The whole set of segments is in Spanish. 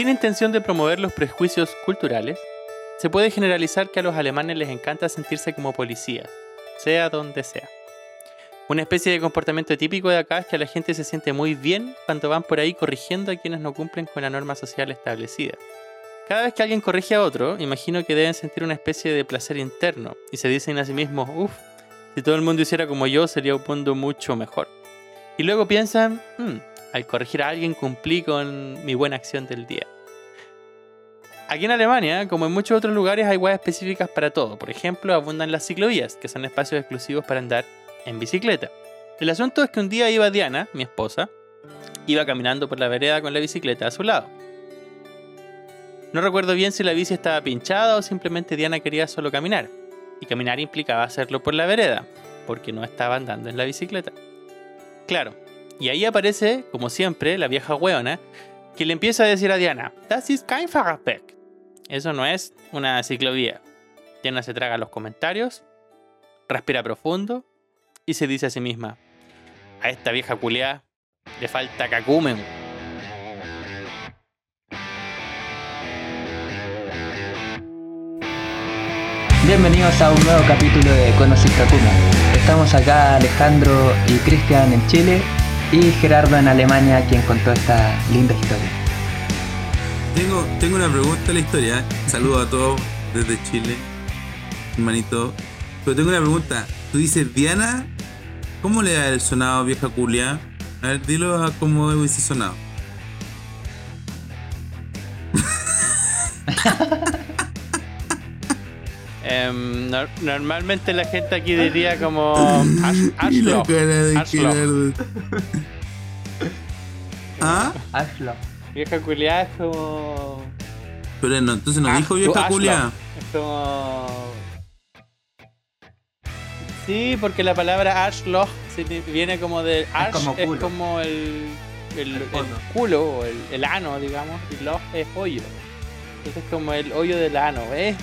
Sin intención de promover los prejuicios culturales, se puede generalizar que a los alemanes les encanta sentirse como policías, sea donde sea. Una especie de comportamiento típico de acá es que la gente se siente muy bien cuando van por ahí corrigiendo a quienes no cumplen con la norma social establecida. Cada vez que alguien corrige a otro, imagino que deben sentir una especie de placer interno y se dicen a sí mismos, uff, si todo el mundo hiciera como yo sería un mundo mucho mejor. Y luego piensan, "Hmm, al corregir a alguien cumplí con mi buena acción del día. Aquí en Alemania, como en muchos otros lugares, hay weas específicas para todo. Por ejemplo, abundan las ciclovías, que son espacios exclusivos para andar en bicicleta. El asunto es que un día iba Diana, mi esposa, iba caminando por la vereda con la bicicleta a su lado. No recuerdo bien si la bici estaba pinchada o simplemente Diana quería solo caminar. Y caminar implicaba hacerlo por la vereda, porque no estaba andando en la bicicleta. Claro, y ahí aparece, como siempre, la vieja hueona, que le empieza a decir a Diana, Das ist kein Fahrradweg. Eso no es una ciclovía. Diana se traga los comentarios, respira profundo y se dice a sí misma, a esta vieja culiá le falta cacumen. Bienvenidos a un nuevo capítulo de Conocer Kakuma. Estamos acá Alejandro y Cristian en Chile y Gerardo en Alemania quien contó esta linda historia. Tengo, tengo una pregunta a la historia. Saludo a todos desde Chile, hermanito. Pero tengo una pregunta. Tú dices Diana, ¿cómo le da el sonado vieja culia? A ver, dilo a cómo hubiese sonado. Em, nor- normalmente la gente aquí diría como Ash-. Gerardo. ¿Ah? Ashlo. Vieja culiá es como. Pero no, entonces no Ah, dijo vieja Ashloch. culia. Es como. Sí, porque la palabra Ashloch signi- viene como de. Ash como es como el. El, culo o el, el ano, digamos, y Loch es hoyo. Entonces, es como el hoyo del ano, ¿ves?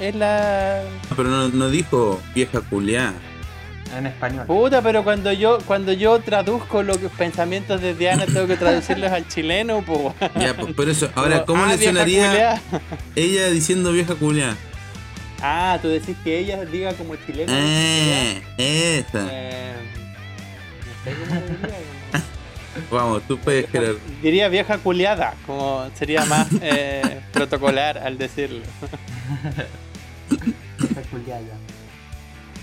Es la. Pero no, no dijo vieja culia. En español. Puta, pero cuando yo cuando yo traduzco los pensamientos de Diana, tengo que traducirlos al chileno, pues. Ya, pues, por eso. Ahora, Como, ¿cómo ah, le sonaría culiá. ella diciendo vieja culia? Ah, tú decís que ella diga como chileno. Eh, esa. Eh, no sé cómo lo diría, Vamos, tú puedes, Gerardo. Diría vieja culiada, como sería más eh, protocolar al decirlo.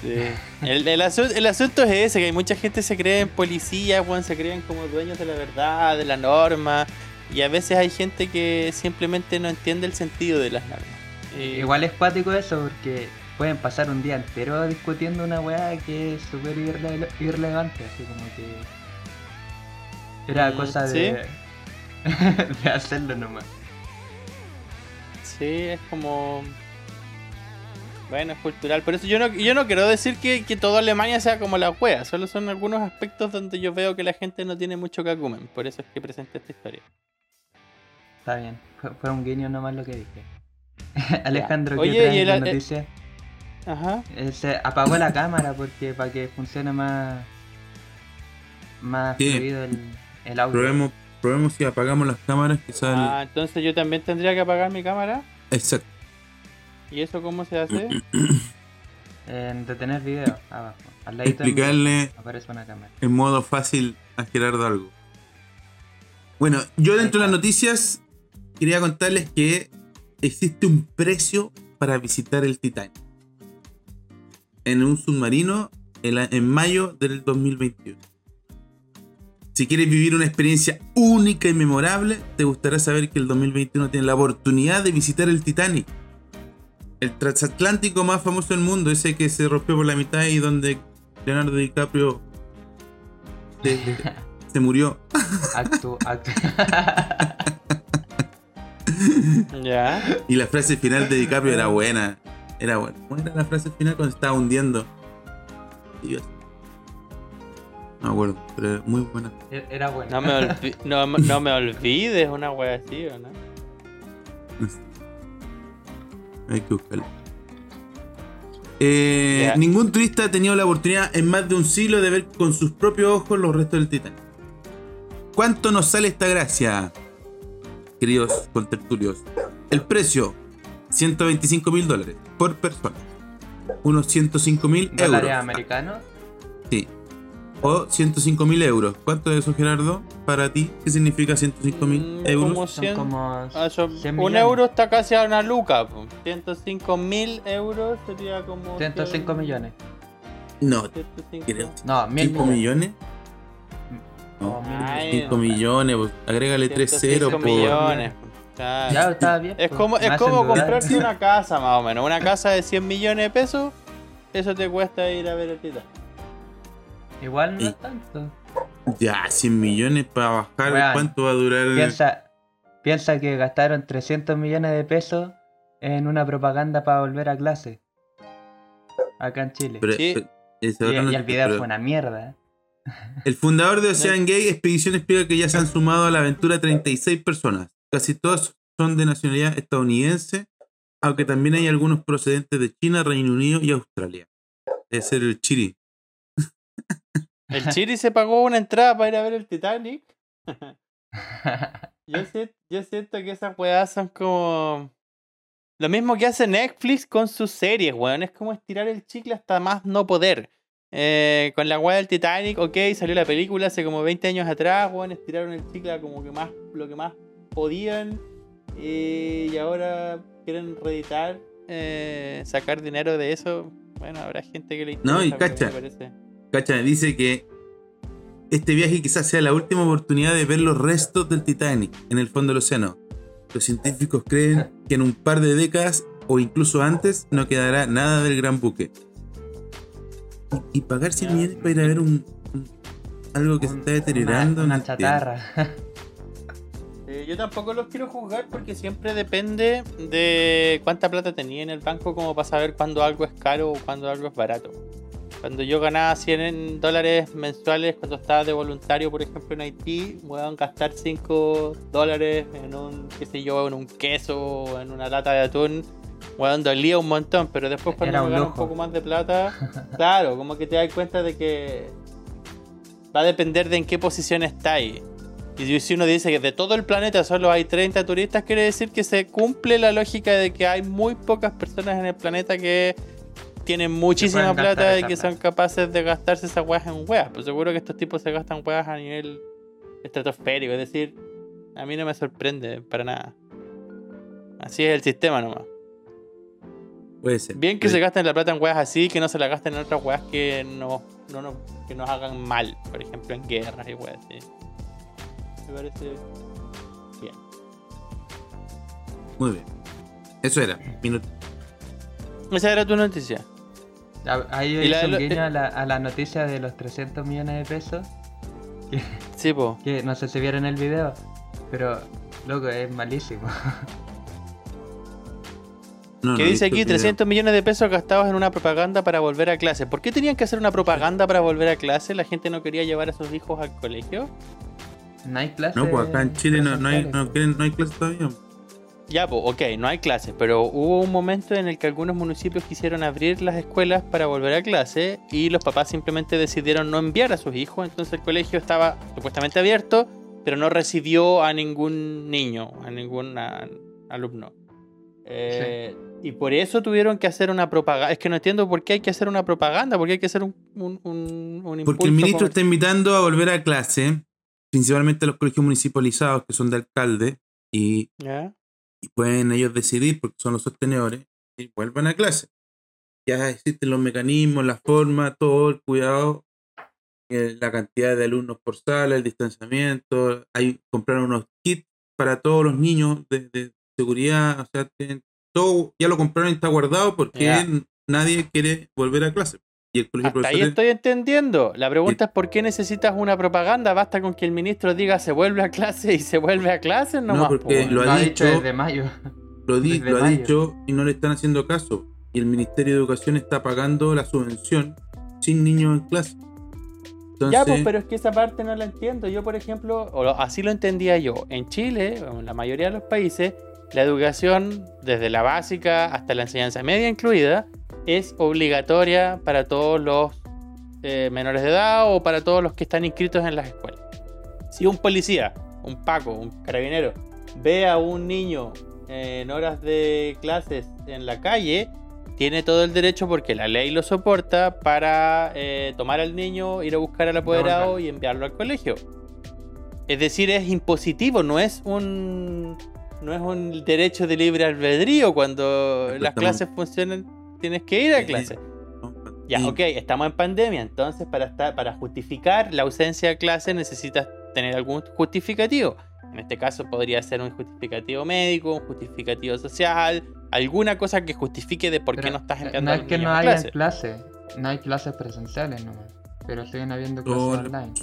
Sí. El, el asu- el asunto es ese, que hay mucha gente se cree en policías, weón, se creen como dueños de la verdad, de la norma, y a veces hay gente que simplemente no entiende el sentido de las normas. Y- Igual es cuático eso porque pueden pasar un día entero discutiendo una weá que es súper irrele- irrelevante, así como que era cosa de, de hacerlo nomás. Sí, es como. Bueno, es cultural. Por eso yo no, yo no quiero decir que, que toda Alemania sea como la wea. Solo son algunos aspectos donde yo veo que la gente no tiene mucho cacumen. Por eso es que presenté esta historia. Está bien, fue, fue un guiño nomás lo que dije. Alejandro, ¿qué Oye, traes y el- de eh, noticias? Ajá. Eh, se apagó la cámara porque para que funcione más más Sí. fluido el, el audio. Probemos, probemos si apagamos las cámaras, quizás. Ah, entonces yo también tendría que apagar mi cámara. Exacto. ¿Y eso cómo se hace? En detener video, abajo. Al ladito en- Explicarle aparece una cámara. en modo fácil a Gerardo algo. Bueno, yo dentro de las noticias quería contarles que existe un precio para visitar el Titanic en un submarino en mayo del 2021. Si quieres vivir una experiencia única y memorable, te gustará saber que el 2021 tiene la oportunidad de visitar el Titanic. El transatlántico más famoso del mundo, ese que se rompió por la mitad y donde Leonardo DiCaprio se, se murió. Acto, acto. ya. Y la frase final de DiCaprio era buena. Era buena. ¿Cómo era la frase final cuando se estaba hundiendo? Dios. No me acuerdo, pero era muy buena. Era bueno. No me, olvi- no, no me olvides una wea así, ¿o no? Hay que buscarlo. Eh. Ningún turista ha tenido la oportunidad en más de un siglo de ver con sus propios ojos los restos del Titanic. ¿Cuánto nos sale esta gracia? queridos contertulios. El precio, 125 mil dólares por persona. Unos 105 mil ¿Dólares euros. americanos? Sí. O 105 mil euros. ¿Cuánto es eso, Gerardo? Para ti, ¿qué significa 105 mil Mm, euros? como Son 100 como Ah, son- 100 un euro está casi a una luca. po. 105 mil euros sería como. 105 millones. No, 105. creo. No, mil 5 millones. millones. No, O mil Ay, 5 millones, pues, agrégale 3 ceros. 105 por- millones. Claro. Ya, estaba bien. Es pues, como, es como comprarte una casa, más o menos. Una casa de 100 millones de pesos. Eso te cuesta ir a ver el Titanic. Igual no Y- es tanto. Ya, 100 millones para bajar. ¿Cuánto va a durar? Piensa, piensa que gastaron 300 millones de pesos en una propaganda para volver a clase. Acá en Chile. Pero- Sí. pero- y, otra y no- el video pero- fue una mierda. El fundador de Ocean Gate Expedición explica que ya se han sumado a la aventura 36 personas. Casi todas son de nacionalidad estadounidense, aunque también hay algunos procedentes de China, Reino Unido y Australia. Ser el Chiri. El Chiri se pagó una entrada para ir a ver el Titanic. Yo, si- yo siento que esas weas son como. Lo mismo que hace Netflix con sus series, weón. Es como estirar el chicle hasta más no poder. Eh, con la wea del Titanic, ok, salió la película hace como 20 años atrás, weón. Estiraron el chicle a como que más, lo que más podían. eh, y ahora quieren reeditar, eh, sacar dinero de eso. Bueno, habrá gente que le No, y interesa, cacha. me parece- Cacha, dice que este viaje quizás sea la última oportunidad de ver los restos del Titanic en el fondo del océano. Los científicos creen que en un par de décadas o incluso antes no quedará nada del gran buque. Y, y pagar 100 Ya. millones para ir a ver un, un- algo que se está deteriorando. Una, una chatarra. Eh, yo tampoco los quiero juzgar porque siempre depende de cuánta plata tenía en el banco como para saber cuándo algo es caro o cuándo algo es barato. Cuando yo ganaba 100 en dólares mensuales cuando estaba de voluntario, por ejemplo, en Haití, a gastar 5 dólares en un, qué sé yo, en un queso o en una lata de atún. Weón, dolía un montón, pero después cuando Era un gano un poco más de plata, claro, como que te das cuenta de que va a depender de en qué posición estáis. Y si uno dice que de todo el planeta solo hay 30 turistas, quiere decir que se cumple la lógica de que hay muy pocas personas en el planeta que tienen muchísima plata y que son capaces de gastarse esas weas en weas. Pues seguro que estos tipos se gastan weas a nivel estratosférico. Es decir, a mí no me sorprende para nada. Así es el sistema nomás. Puede ser. Bien que Puede- se gasten la plata en weas así, que no se la gasten en otras weas que no, no, no- que nos hagan mal. Por ejemplo, en guerras y weas así. Me parece bien. Muy bien. Eso era. Minuto. Esa era tu noticia. Ah, Ahí la- lo- guiño a la, a la noticia de los 300 millones de pesos. Que, Sí, po. que no sé si vieron el video. Pero, loco, es malísimo. No, que no dice aquí el video. 300 millones de pesos gastados en una propaganda para volver a clase. ¿Por qué tenían que hacer una propaganda para volver a clase? ¿La gente no quería llevar a sus hijos al colegio? No hay clase. No, pues acá en Chile no, no hay, no, hay clases todavía. Ya, pues, ok, no hay clases, pero hubo un momento en el que algunos municipios quisieron abrir las escuelas para volver a clase y los papás simplemente decidieron no enviar a sus hijos, entonces el colegio estaba supuestamente abierto, pero no recibió a ningún niño, a ningún a- alumno. Eh, Y por eso tuvieron que hacer una propaganda. Es que no entiendo por qué hay que hacer una propaganda, por qué hay que hacer un, un, un, un Porque el ministro está invitando a volver a clase, principalmente a los colegios municipalizados que son de alcalde, y, ¿Ya? Y pueden ellos decidir, porque son los sostenedores, y vuelvan a clase. Ya existen los mecanismos, la forma, todo el cuidado, eh, la cantidad de alumnos por sala, el distanciamiento, hay comprar unos kits para todos los niños de, de seguridad, o sea, tienen todo, ya lo compraron y está guardado porque nadie quiere volver a clase. Y el colegio de Hasta ahí estoy entendiendo. La pregunta es por qué necesitas una propaganda. Basta con que el ministro diga se vuelve a clase y se vuelve a clase nomás. porque po, weón. lo ha Lo ha dicho desde mayo. lo, di- desde lo ha mayo. dicho y no le están haciendo caso. Y el Ministerio de Educación está pagando la subvención sin niños en clase. Entonces, Ya, pues, pero es que esa parte no la entiendo. Yo, por ejemplo, o así lo entendía yo. En Chile, o en la mayoría de los países, la educación, desde la básica hasta la enseñanza media incluida, es obligatoria para todos los eh, menores de edad o para todos los que están inscritos en las escuelas. Si un policía, un paco, un carabinero, ve a un niño en horas de clases en la calle, tiene todo el derecho porque la ley lo soporta para eh, tomar al niño, ir a buscar al apoderado y enviarlo al colegio. Es decir, es impositivo, no es un no es un derecho de libre albedrío cuando las clases funcionan, tienes que ir a clase. Ya, ok, estamos en pandemia, entonces para estar, para justificar la ausencia de clase necesitas tener algún justificativo. En este caso podría ser un justificativo médico, un justificativo social, alguna cosa que justifique de por qué no estás enviando No es que no haya clases, no hay clases presenciales nomás, pero siguen habiendo clases online.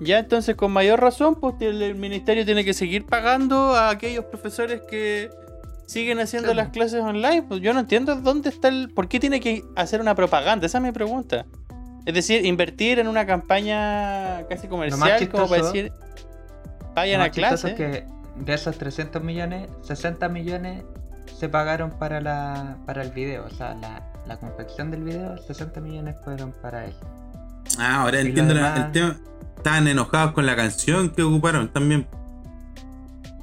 Ya entonces con mayor razón, pues el ministerio tiene que seguir pagando a aquellos profesores que siguen haciendo las clases online. Pues yo no entiendo dónde está el. ¿Por qué tiene que hacer una propaganda? Esa es mi pregunta. Es decir, invertir en una campaña casi comercial como para decir vayan a clase. que de esos 300 millones, 60 millones se pagaron para la para el video, o sea, la, la confección del video, 60 millones fueron para eso. Ah, ahora entiendo el tema. Estaban enojados con la canción que ocuparon también.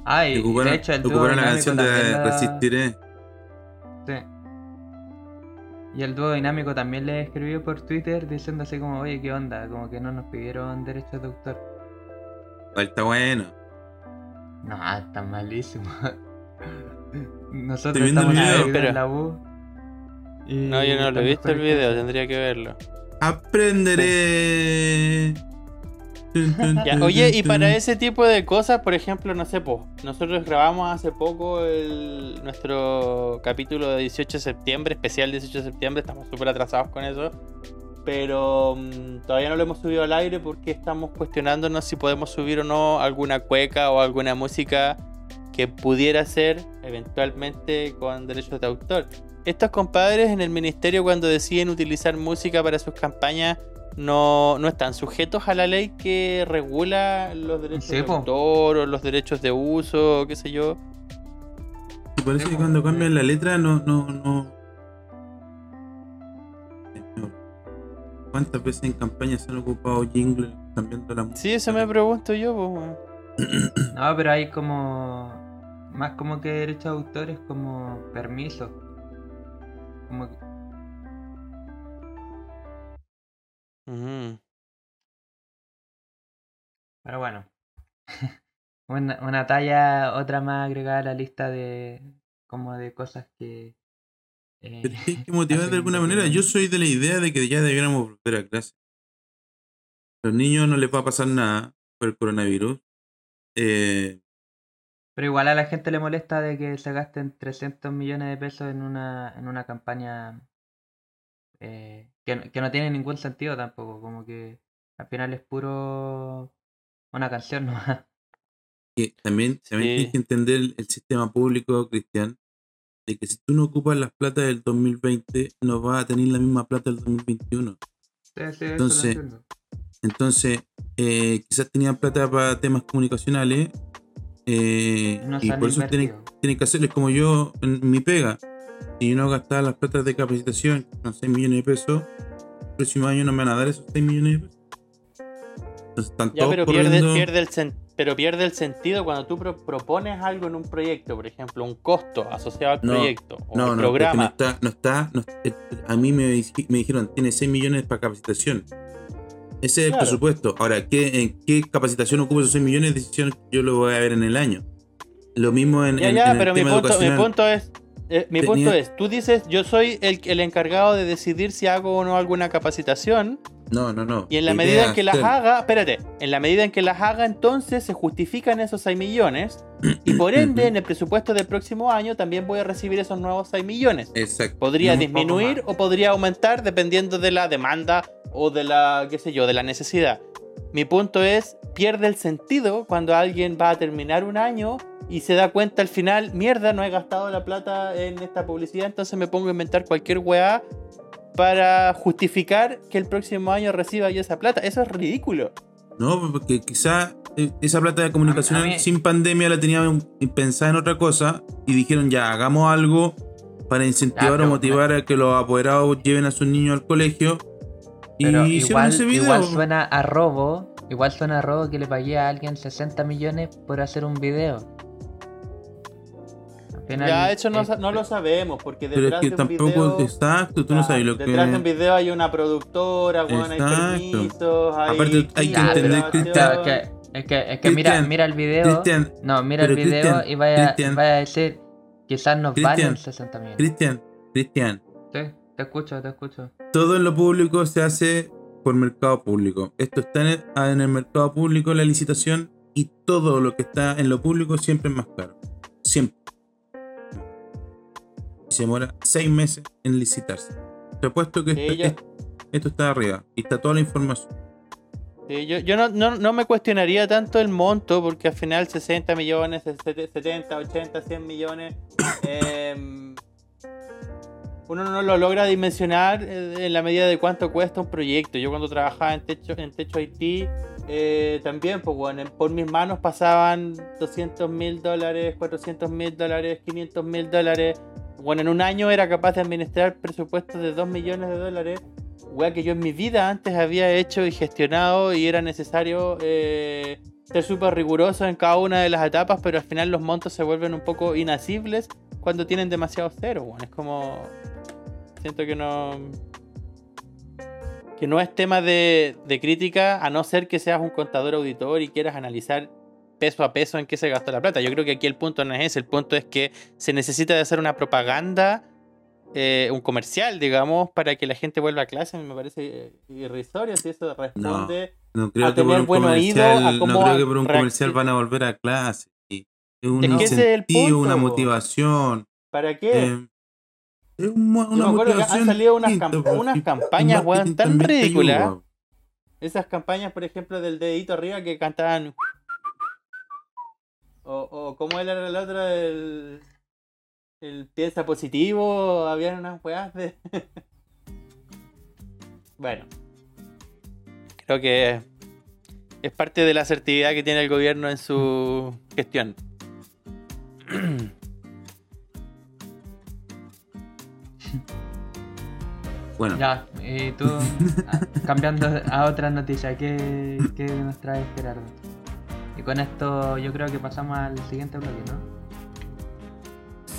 Ay, ocuparon, de hecho, el ocuparon la canción de Resistiré. Sí. Y el dúo dinámico también le escribió por Twitter diciendo así como, oye, ¿qué onda? Como que no nos pidieron derechos de autor. Está bueno. No, está malísimo. Nosotros estamos en la U. no, yo no lo he visto el video, tendría que verlo. Aprenderé. Oye, y para ese tipo de cosas, por ejemplo, no sé, pues, nosotros grabamos hace poco el, nuestro capítulo de 18 de septiembre, especial 18 de septiembre, estamos súper atrasados con eso, pero mm, todavía no lo hemos subido al aire porque estamos cuestionándonos si podemos subir o no alguna cueca o alguna música que pudiera ser eventualmente con derechos de autor. Estos compadres en el ministerio cuando deciden utilizar música para sus campañas no, no están sujetos a la ley que regula los derechos de autor o los derechos de uso, qué sé yo. Y parece que cuando cambian la letra no, no, no. ¿Cuántas veces en campaña se han ocupado jingles cambiando la música? Sí, eso me pregunto yo, pues. no, pero hay como. Más como que derechos de autor es como permiso. Como Pero bueno. una, talla, otra más agregada a la lista de como de cosas que. Eh, que motivar de alguna manera. Yo soy de la idea de que ya debiéramos volver a clase. A los niños no les va a pasar nada por el coronavirus. Eh, pero igual a la gente le molesta de que se gasten 300 millones de pesos en una, en una campaña eh, que, que, no tiene ningún sentido tampoco. Como que al final es puro una canción nomás. Que también, también tienes que entender el, sistema público, Cristian, de que si tú no ocupas las plata del 2020, no vas a tener la misma plata del 2021. entonces, entonces eh, quizás tenían plata para temas comunicacionales eh, y por eso tienen, tienen, que hacerles como yo en mi pega. Si yo no gastaba las platas de capacitación, con 6 millones de pesos, próximo año no me van a dar esos 6 millones de pesos pero, pierde, el pero pierde el sentido cuando tú propones algo en un proyecto, por ejemplo, un costo asociado al proyecto o no, programa. No está, no está, eh, a mí me, dijeron, tiene 6 millones para capacitación. Ese es el presupuesto. Ahora, ¿qué, ¿en qué capacitación ocupa esos 6 millones? Decisión yo lo voy a ver en el año. Lo mismo en, ya, ya, pero mi, punto, mi punto es, eh, mi punto es, tú dices, yo soy el, el, encargado de decidir si hago o no alguna capacitación. No, no, no. Y en la medida en que las haga, espérate, en la medida en que las haga, entonces se justifican esos 6 millones. y por ende, en el presupuesto del próximo año también voy a recibir esos nuevos 6 millones. Exacto. Podría disminuir o podría aumentar dependiendo de la demanda o de la, qué sé yo, de la necesidad. Mi punto es, pierde el sentido cuando alguien va a terminar un año y se da cuenta al final, mierda, no he gastado la plata en esta publicidad, entonces me pongo a inventar cualquier weá para justificar que el próximo año reciba yo esa plata. Eso es ridículo. No, porque quizá eh, esa plata de comunicación sin pandemia la tenían pensada en otra cosa y dijeron ya, hagamos algo para incentivar o motivar a que los apoderados lleven a sus niños al colegio. y igual, ese video. igual suena a robo Igual suena robo que le pagué a alguien 60 millones por hacer un video. Al final, Ya, hecho no, eh, no lo sabemos, porque Pero es detrás que de un tampoco, video... exacto, tú no Ah, sabes lo que. Detrás de un video hay una productora, weón, hay permisos, hay... Aparte, hay que de entender, es que, es que, es que mira, mira el video. Cristian, no, mira el video y vaya, vaya a decir, quizás nos valen 60 millones. Cristian, Cristian, Sí, te escucho, te escucho. todo en lo público se hace por mercado público. Esto está en el, en el mercado público, la licitación, y todo lo que está en lo público siempre es más caro. Siempre. Se demora seis meses en licitarse. Te apuesto que Sí, esto, yo- es- esto está arriba y está toda la información. Sí, yo yo no, no, no me cuestionaría tanto el monto, porque al final 60 millones, 70, 80, 100 millones, em, uno no lo logra dimensionar eh, en la medida de cuánto cuesta un proyecto. Yo cuando trabajaba en Techo, en techo Haití, eh, también, pues bueno, en- por mis manos pasaban 200 mil dólares, 400 mil dólares, 500 mil dólares. Bueno, en un año era capaz de administrar presupuestos de 2 millones de dólares weá que yo en mi vida antes había hecho y gestionado y era necesario eh, ser súper riguroso en cada una de las etapas, pero al final los montos se vuelven un poco inasibles cuando tienen demasiados ceros. weón. Es como... Siento que no... Que no es tema de, de crítica a no ser que seas un contador auditor y quieras analizar peso a peso en qué se gastó la plata. Yo creo que aquí el punto no es ese, el punto es que se necesita de hacer una propaganda eh, un comercial, digamos, para que la gente vuelva a clase, me parece eh, irrisorio si eso responde. No creo A tener buen oído, a cómo no creo que por un comercial van a volver a clase. Es un Es incentivo, una punto, motivación. ¿Para qué? eh, es un mo- Yo una me acuerdo que han salido unas, camp- unas campañas, weón, tan ridículas. Esas campañas, por ejemplo, del dedito arriba que cantaban. O, o ¿cómo era el otro? El, el piensa positivo. Habían unas weas de. bueno. Creo que es parte de la asertividad que tiene el gobierno en su gestión. Bueno, Ya, y tú, ah, cambiando a otra noticia, ¿qué, qué nos trae Gerardo? Y con esto yo creo que pasamos al siguiente bloque, ¿no?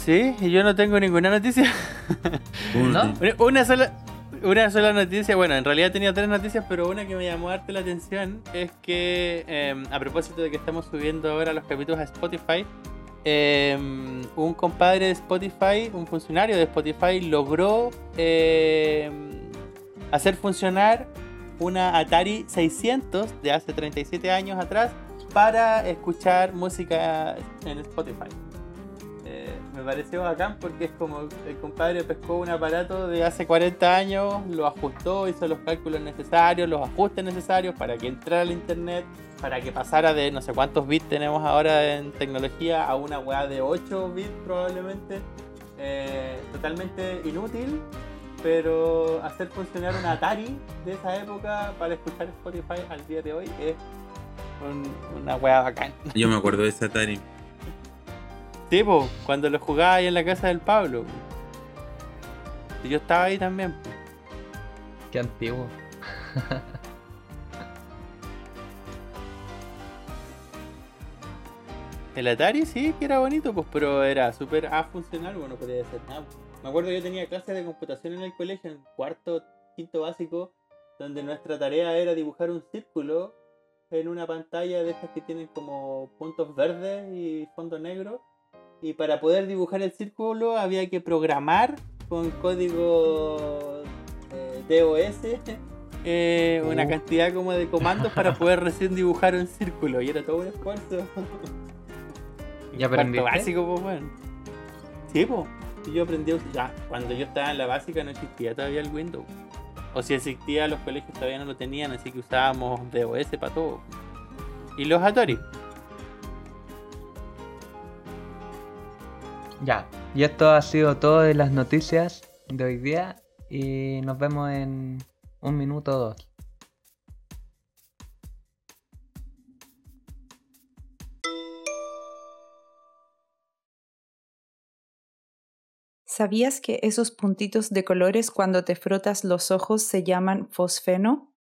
Sí, y yo no tengo ninguna noticia. Una- Una sola, una sola noticia, bueno, en realidad tenía tres noticias, pero una que me llamó harto la atención es que, eh, a propósito de que estamos subiendo ahora los capítulos a Spotify, eh, un compadre de Spotify, un funcionario de Spotify, logró eh, hacer funcionar una Atari 600 de hace 37 años atrás para escuchar música en Spotify. Me pareció bacán porque es como el compadre pescó un aparato de hace 40 años, lo ajustó, hizo los cálculos necesarios, los ajustes necesarios para que entrara al internet, para que pasara de no sé cuántos bits tenemos ahora en tecnología a una weá de 8 bits probablemente. Eh, totalmente inútil, pero hacer funcionar un Atari de esa época para escuchar Spotify al día de hoy es un- una weá bacán. Yo me acuerdo de ese Atari. Sí, po, cuando lo jugaba ahí en la casa del Pablo. po. Yo estaba ahí también. po. Qué antiguo. El Atari sí que era bonito, pues, pero era súper afuncional, bueno, no podía hacer nada. Me acuerdo que yo tenía clases de computación en el colegio, en cuarto, quinto básico, donde nuestra tarea era dibujar un círculo en una pantalla de estas que tienen como puntos verdes y fondo negro. Y para poder dibujar el círculo había que programar con código eh, DOS eh, una Oh. cantidad como de comandos para poder recién dibujar un círculo. Y era todo un esfuerzo. ¿Ya aprendiste? básico, pues, bueno. Sí, pues. Y yo aprendí ya, cuando yo estaba en la básica no existía todavía el Windows. O si existía, los colegios todavía no lo tenían, así que usábamos DOS para todo. Y los Atari. Ya, y esto ha sido todo de las noticias de hoy día y nos vemos en un minuto o dos. ¿Sabías que esos puntitos de colores cuando te frotas los ojos se llaman fosfeno?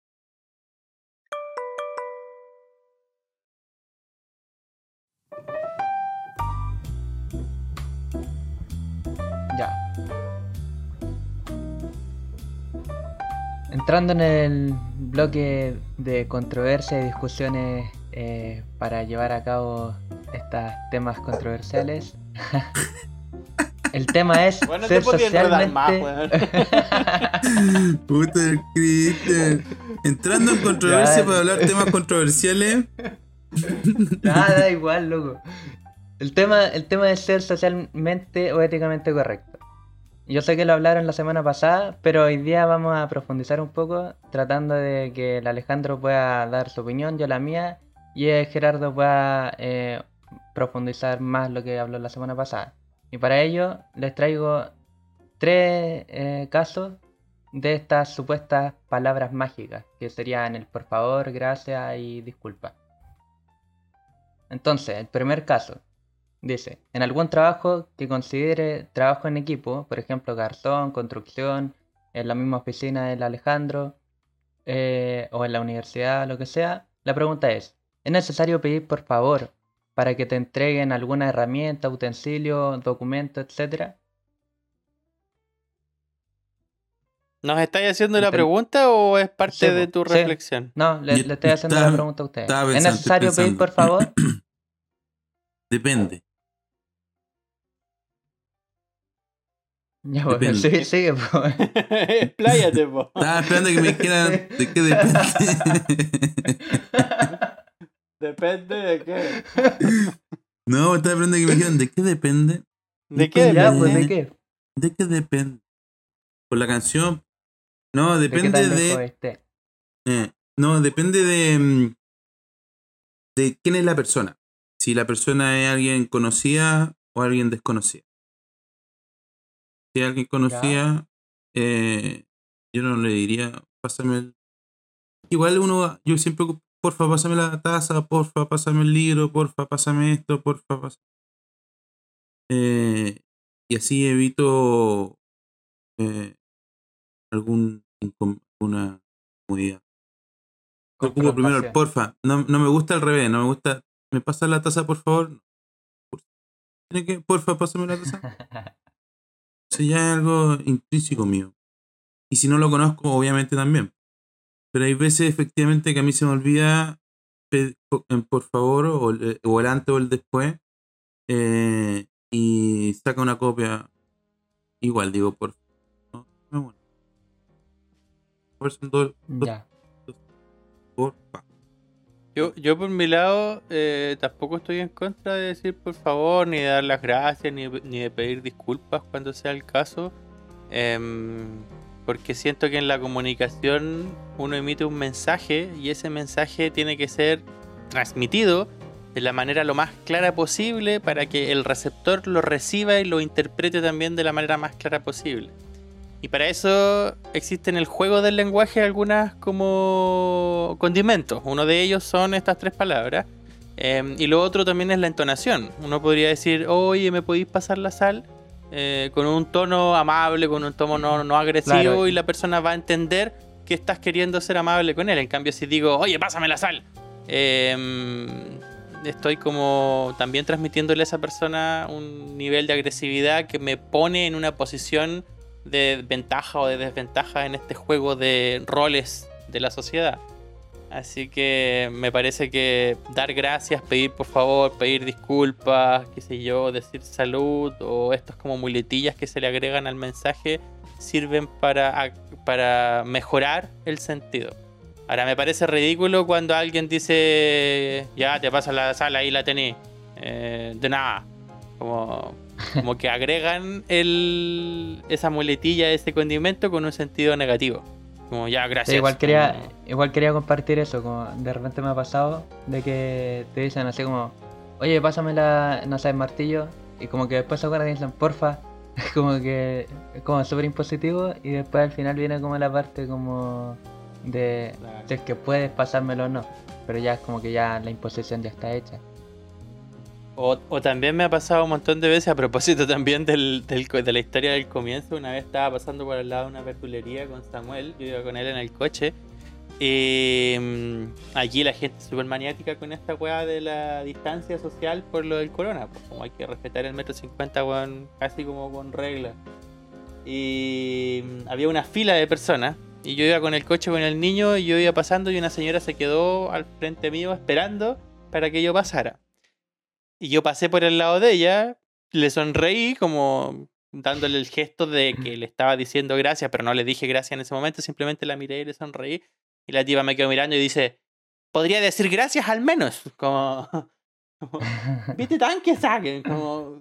Entrando en el bloque de controversia y discusiones eh, para llevar a cabo estos temas controversiales. el tema es Bueno, ser socialmente... más, weón. Puta el. Entrando en controversia Ya. para hablar temas controversiales. Nada, da igual, loco. El tema, el tema es ser socialmente o éticamente correcto. Yo sé que lo hablaron la semana pasada, pero hoy día vamos a profundizar un poco, tratando de que el Alejandro pueda dar su opinión, yo la mía, y el Gerardo pueda eh, profundizar más lo que habló la semana pasada. Y para ello les traigo tres eh, casos de estas supuestas palabras mágicas, que serían el por favor, gracias y disculpa. Entonces, el primer caso dice, en algún trabajo que considere trabajo en equipo, por ejemplo, garzón, construcción, en la misma oficina del Alejandro, eh, o en la universidad, lo que sea, la pregunta es, ¿es necesario pedir por favor para que te entreguen alguna herramienta, utensilio, documento, etcétera? ¿Nos estáis haciendo la pregunta o es parte Sí, de tu sí. reflexión? No, le, le estoy haciendo estaba- la pregunta a ustedes. ¿Es necesario pedir por favor? Depende. Ya, pues, Depende. sigue, sigue, pues. Expláyate, po. Estaba esperando que me dijeran de qué depende. Depende de qué. No, estaba esperando que me dijeran de qué depende. ¿De qué ya, depende? pues, ¿de qué? ¿De qué depende? Por la canción. No, ¿De qué depende de. eh, no, depende de. mm, de quién es la persona. Si la persona es alguien conocida o alguien desconocida. Si alguien conocida, eh, yo no le diría, pásame el. Igual uno, yo siempre, ocupo, porfa, pásame la taza, porfa, pásame el libro, porfa, pásame esto, porfa, pásame. Eh, y así evito eh, algún alguna comodidad. Ocupo primero el porfa. No, no me gusta al revés, no me gusta. ¿Me pasa la taza, por favor? ¿Tiene que, porfa, pásame la taza? Eso ya es algo intrínseco mío. Y si no lo conozco, obviamente también. Pero hay veces efectivamente que a mí se me olvida por favor o el, o el antes o el después. eh, y saca una copia. Igual digo por no, no, bueno. A ver, son dos- dos ya. porfa. Yo, yo por mi lado eh, tampoco estoy en contra de decir por favor, ni de dar las gracias, ni, de pedir disculpas cuando sea el caso. Em, porque siento que en la comunicación uno emite un mensaje y ese mensaje tiene que ser transmitido de la manera lo más clara posible para que el receptor lo reciba y lo interprete también de la manera más clara posible. Y para eso existen en el juego del lenguaje algunas como condimentos. Uno de ellos son estas tres palabras. Eh, y lo otro también es la entonación. Uno podría decir, oye, ¿me podéis pasar la sal? Eh, con un tono amable, con un tono no, no agresivo Claro. y la persona va a entender que estás queriendo ser amable con él. En cambio, si digo, oye, pásame la sal, eh, estoy como también transmitiéndole a esa persona un nivel de agresividad que me pone en una posición de ventaja o de desventaja en este juego de roles de la sociedad. Así que me parece que dar gracias, pedir por favor, pedir disculpas, qué sé yo, decir salud o estas como muletillas que se le agregan al mensaje sirven para, para mejorar el sentido. Ahora me parece ridículo cuando alguien dice ya te pasa la sala ahí la tenés. Eh, de nada. Como, como que agregan el, esa muletilla, ese condimento con un sentido negativo. Como ya, gracias. Igual quería, igual quería compartir eso, como de repente me ha pasado de que te dicen así como, oye, pásame la, no sé, el martillo, y como que después se acuerdan y dicen, porfa, como que es como súper impositivo, y después al final viene como la parte como de Claro. es que puedes pasármelo o no, pero ya es como que ya la imposición ya está hecha. O, o también me ha pasado un montón de veces a propósito también del, del de la historia del comienzo. Una vez estaba pasando por al lado de una verdulería con Samuel, yo iba con él en el coche. Mm, aquí la gente es súper maniática con esta weá de la distancia social por lo del corona. Pues como hay que respetar el metro cincuenta, weón, casi como con regla. Y mm, había una fila de personas Y yo iba con el coche con el niño y yo iba pasando y una señora se quedó al frente mío esperando para que yo pasara. Y yo pasé por el lado de ella, le sonreí como dándole el gesto de que le estaba diciendo gracias, pero no le dije gracias en ese momento, simplemente la miré y le sonreí. Y la tía me quedó mirando y dice, podría decir gracias al menos, como... como, ¿Viste tan que saquen? Como,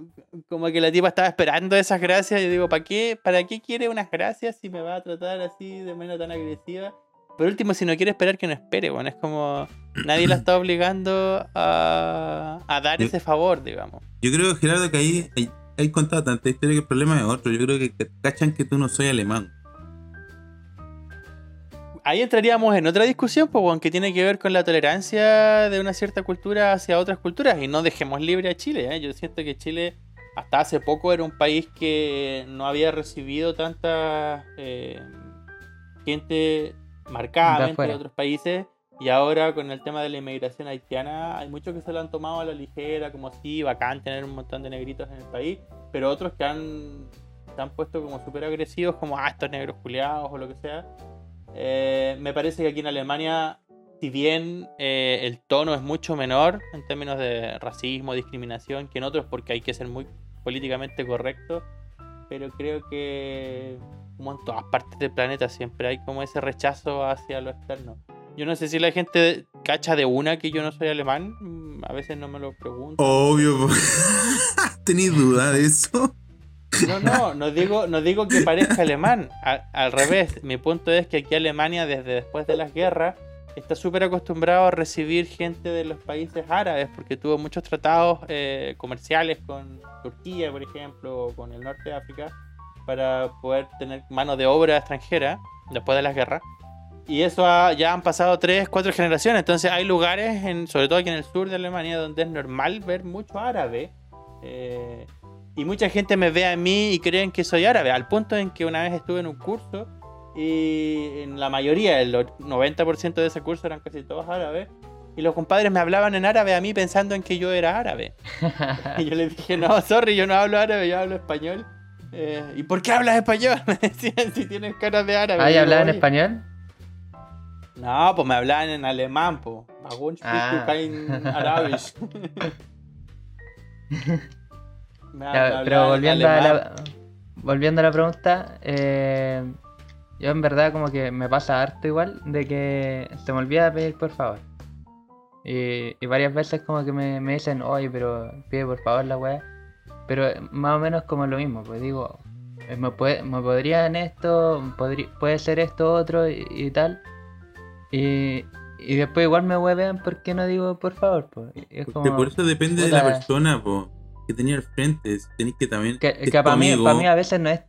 como que la tipa estaba esperando esas gracias. Y yo digo, ¿para qué, ¿para qué quiere unas gracias si me va a tratar así de manera tan agresiva? Por último, si no quiere esperar, que no espere. Bueno, es como nadie la está obligando a, a dar Yo- ese favor, digamos. Yo creo, Gerardo, que ahí hay, hay contado tanta historia que el problema es otro. Yo creo que cachan que tú no soy alemán. Ahí entraríamos en otra discusión, pues, weón, que tiene que ver con la tolerancia de una cierta cultura hacia otras culturas. Y no dejemos libre a Chile. ¿eh? Yo siento que Chile, hasta hace poco, era un país que no había recibido tanta eh, gente marcadamente de, afuera. otros países. Y ahora, con el tema de la inmigración haitiana, hay muchos que se lo han tomado a la ligera, como si bacán tener un montón de negritos en el país. Pero otros que han, se han puesto como súper agresivos, como, ah, estos negros culiados o lo que sea. Eh, me parece que aquí en Alemania, si bien eh, el tono es mucho menor en términos de racismo, discriminación que en otros, porque hay que ser muy políticamente correcto, pero creo que como en todas partes del planeta siempre hay como ese rechazo hacia lo externo. Yo no sé si la gente cacha de una que yo no soy alemán, mm, a veces no me lo pregunto. Obvio. ¿Tenéis duda de eso? No, no, no digo, no digo que parezca alemán. Al revés, mi punto es que aquí Alemania, desde después de las guerras, está súper acostumbrado a recibir gente de los países árabes, porque tuvo muchos tratados eh, comerciales con Turquía, por ejemplo, o con el norte de África, para poder tener mano de obra extranjera después de las guerras. Y eso ha- ya han pasado tres, cuatro generaciones. Entonces hay lugares, en, sobre todo aquí en el sur de Alemania, donde es normal ver mucho árabe. eh, y mucha gente me ve a mí y creen que soy árabe. Al punto en que una vez estuve en un curso y en la mayoría, el 90% de ese curso eran casi todos árabes. Y los compadres me hablaban en árabe a mí pensando en que yo era árabe. Y yo les dije, no, sorry, yo no hablo árabe, yo hablo español. Eh, ¿Y por qué hablas español? Me decían si tienes cara de árabe. ¿Ahí Y "Oye". español? No, pues me hablaban en alemán, sprichst du Ah. Arabisch? Ya, pero en volviendo a, la, volviendo a la pregunta, eh, yo en verdad como que me pasa harto igual de que se me olvida pedir por favor. Y, y varias veces como que me, me dicen, oye, pero pide por favor la weá. Pero más o menos como lo mismo, pues digo, eh, me, puede, me podrían esto, puede ser esto otro y, y tal. Y, y después igual me huevean porque no digo por favor, pues. Y Es como, por eso depende de la persona, po, que tenía al frente. Tenéis que también. Que, es que para mí, para mí a veces no es.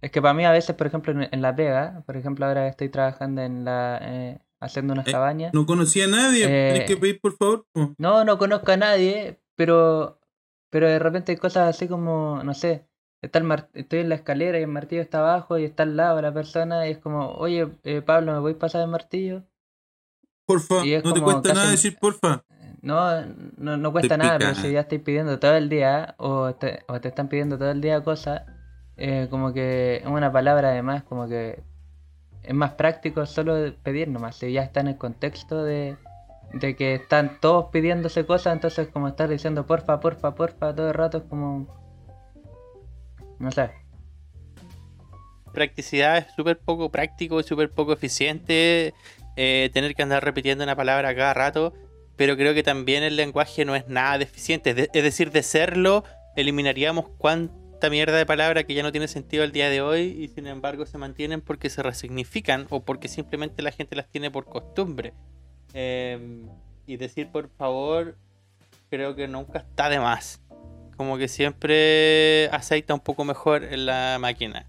Es que para mí a veces, por ejemplo, en, en la pega, por ejemplo, ahora estoy trabajando en la. eh, haciendo unas Eh, cabañas. No conocía a nadie. Eh, Tenés que pedir por favor. po. No, no conozco a nadie, pero. Pero de repente hay cosas así como, no sé. Está el mar- estoy en la escalera y el martillo está abajo y está al lado de la persona y es como, oye, eh, Pablo, ¿me voy a pasar el martillo? Porfa. No te cuesta casi nada decir porfa. No, no, no cuesta nada, pero si ya estoy pidiendo todo el día o te, o te están pidiendo todo el día cosas, eh, como que es una palabra además, como que es más práctico solo pedir nomás, si ya está en el contexto de, de que están todos pidiéndose cosas, entonces como estar diciendo porfa, porfa, porfa todo el rato es como... No sé. practicidad es súper poco práctico y súper poco eficiente eh, tener que andar repitiendo una palabra cada rato, pero creo que también el lenguaje no es nada deficiente. De- es decir, de serlo, eliminaríamos cuánta mierda de palabra que ya no tiene sentido al día de hoy y sin embargo se mantienen porque se resignifican o porque simplemente la gente las tiene por costumbre. Eh, y decir por favor, creo que nunca está de más. Como que siempre aceita un poco mejor en la máquina.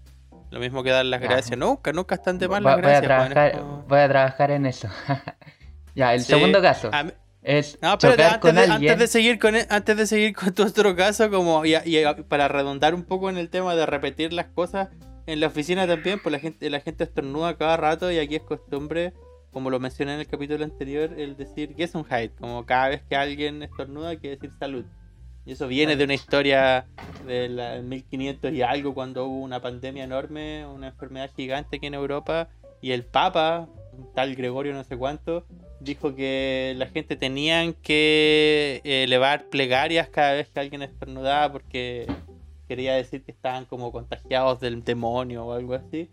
Lo mismo que dar las Ya. gracias. Nunca, nunca están de Voy, las voy a gracias. weón, es trabajar, como- voy a trabajar en eso. ya, el Sí, segundo caso a mí- es No, antes de, antes de seguir con e- antes de seguir con tu otro caso, como y, y para redondar un poco en el tema de repetir las cosas en la oficina también, pues la gente, la gente estornuda cada rato y aquí es costumbre, como lo mencioné en el capítulo anterior, el decir Gesundheit, como cada vez que alguien estornuda hay que decir salud. Y eso viene de una historia del 1500 y algo, cuando hubo una pandemia enorme, una enfermedad gigante aquí en Europa, y el Papa, un tal Gregorio no sé cuánto, dijo que la gente tenían que eh, elevar plegarias cada vez que alguien estornudaba porque quería decir que estaban como contagiados del demonio o algo así.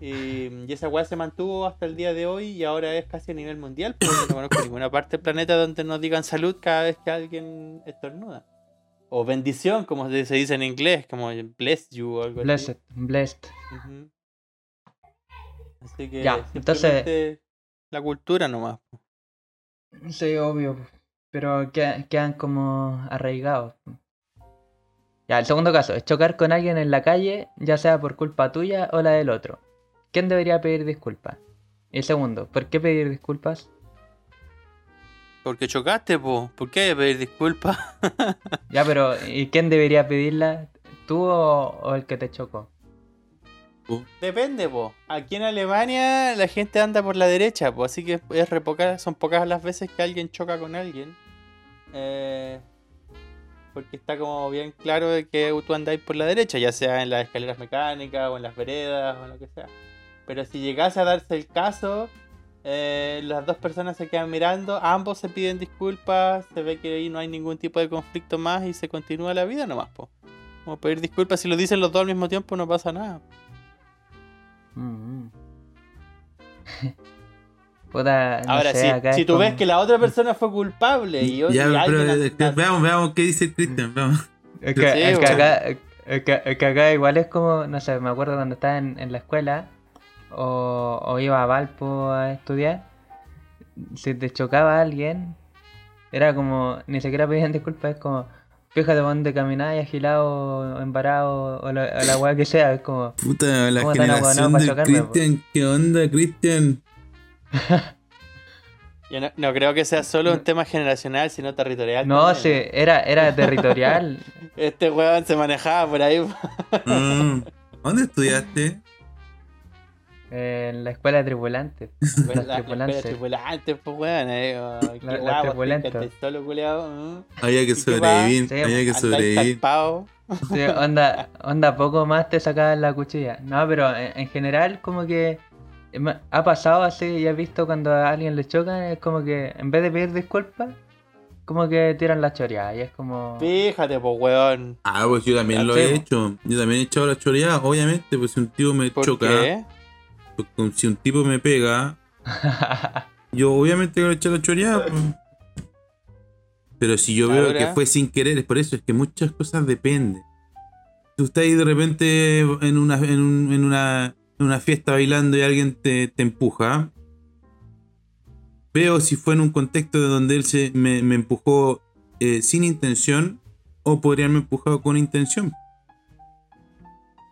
Y, y esa weá se mantuvo hasta el día de hoy y ahora es casi a nivel mundial, porque no conozco ninguna parte del planeta donde nos digan salud cada vez que alguien estornuda. O bendición, como se dice en inglés, como bless you o algo así. Blessed, blessed. Ujú. Así que Ya, entonces- la cultura nomás. Sí, obvio. Pero que- quedan como arraigados. Ya, el segundo caso es chocar con alguien en la calle, ya sea por culpa tuya o la del otro. ¿Quién debería pedir disculpas? Y el segundo, ¿por qué pedir disculpas? Porque chocaste, po. ¿Por qué hay que pedir disculpas? Ya, pero ¿y quién debería pedirla? ¿Tú o, o el que te chocó? Depende, po. Aquí en Alemania la gente anda por la derecha, po. Así que es re poca- son pocas las veces que alguien choca con alguien. Eh, porque está como bien claro de que tú andáis por la derecha, ya sea en las escaleras mecánicas o en las veredas o en lo que sea. Pero si llegase a darse el caso, eh, las dos personas se quedan mirando, ambos se piden disculpas, se ve que ahí no hay ningún tipo de conflicto más y se continúa la vida nomás, po. Como pedir disculpas, si lo dicen los dos al mismo tiempo no pasa nada. Mm. Puta, no Ahora, sé, si, acá si tú ves que la otra persona fue culpable y, ya, pero alguien veamos, veamos qué dice el Cristian. Veamos. Es que, Sí, es que bueno. acá, es que, es que acá igual es como, no sé, me acuerdo cuando estaba en, en la escuela o, o iba a Valpo a estudiar, si te chocaba alguien, era como, ni siquiera pedían disculpas, es como, fíjate dónde caminás, agilado, embarado, o la, o la weá que sea, es como, Puta, la ¿Cómo tan generación po? Cristian. ¿Qué onda, Cristian? Yo no, no creo que sea solo un tema generacional, sino territorial. no, también. sí, era, era territorial, Este weón se manejaba por ahí. Ah, ¿Dónde estudiaste? En la escuela de tripulantes. Bueno, la, la tripulantes. escuela tripulante, pues weón. Eh, oh, qué guapo, solo mm. Había que sobrevivir. Sí, había que sobrevivir. Sí, onda, onda, poco más te sacaban la cuchilla. No, pero en, en general como que ha pasado así y he visto cuando a alguien le chocan, es como que en vez de pedir disculpas, como que tiran la choreada y es como... Fíjate, pues weón. Ah, pues yo también lo he hecho. Yo también he echado la choreada. Obviamente, pues si un tipo me ¿Por choca, qué? Con- si un tipo me pega, yo obviamente voy a echar la choreada. Pero si yo veo Ahora- que fue sin querer, es por eso, es que muchas cosas dependen. Tú estás ahí de repente en una, en un- en una, en una fiesta bailando y alguien te, te empuja. Veo si fue en un contexto de donde él se, me, me empujó eh, sin intención o podría haberme empujado con intención.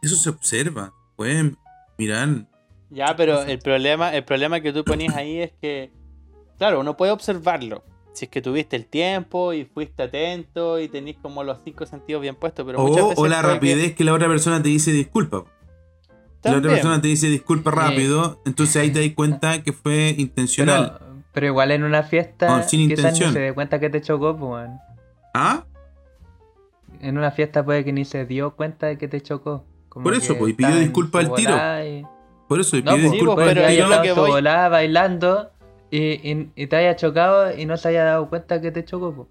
Eso se observa. Pueden mirar. Ya, pero el problema, el problema que tú ponías ahí es que, claro, uno puede observarlo. Si es que tuviste el tiempo y fuiste atento y tenés como los cinco sentidos bien puestos, pero muchas O, veces o la que- rapidez que... la otra persona te dice disculpa. Si la otra También. persona te dice disculpa rápido, entonces ahí te das cuenta que fue intencional. Pero, pero igual en una fiesta Oh, sin intención. se dé cuenta que te chocó, pues. ¿Ah? En una fiesta puede que ni se dio cuenta de que te chocó. Como Por eso, pues, y pidió su al tiro. y- Por eso, y No, pide pues, disculpas pues, pero haya yo lo estado que voy- volada bailando y, y- y te haya chocado y no se haya dado cuenta que te chocó.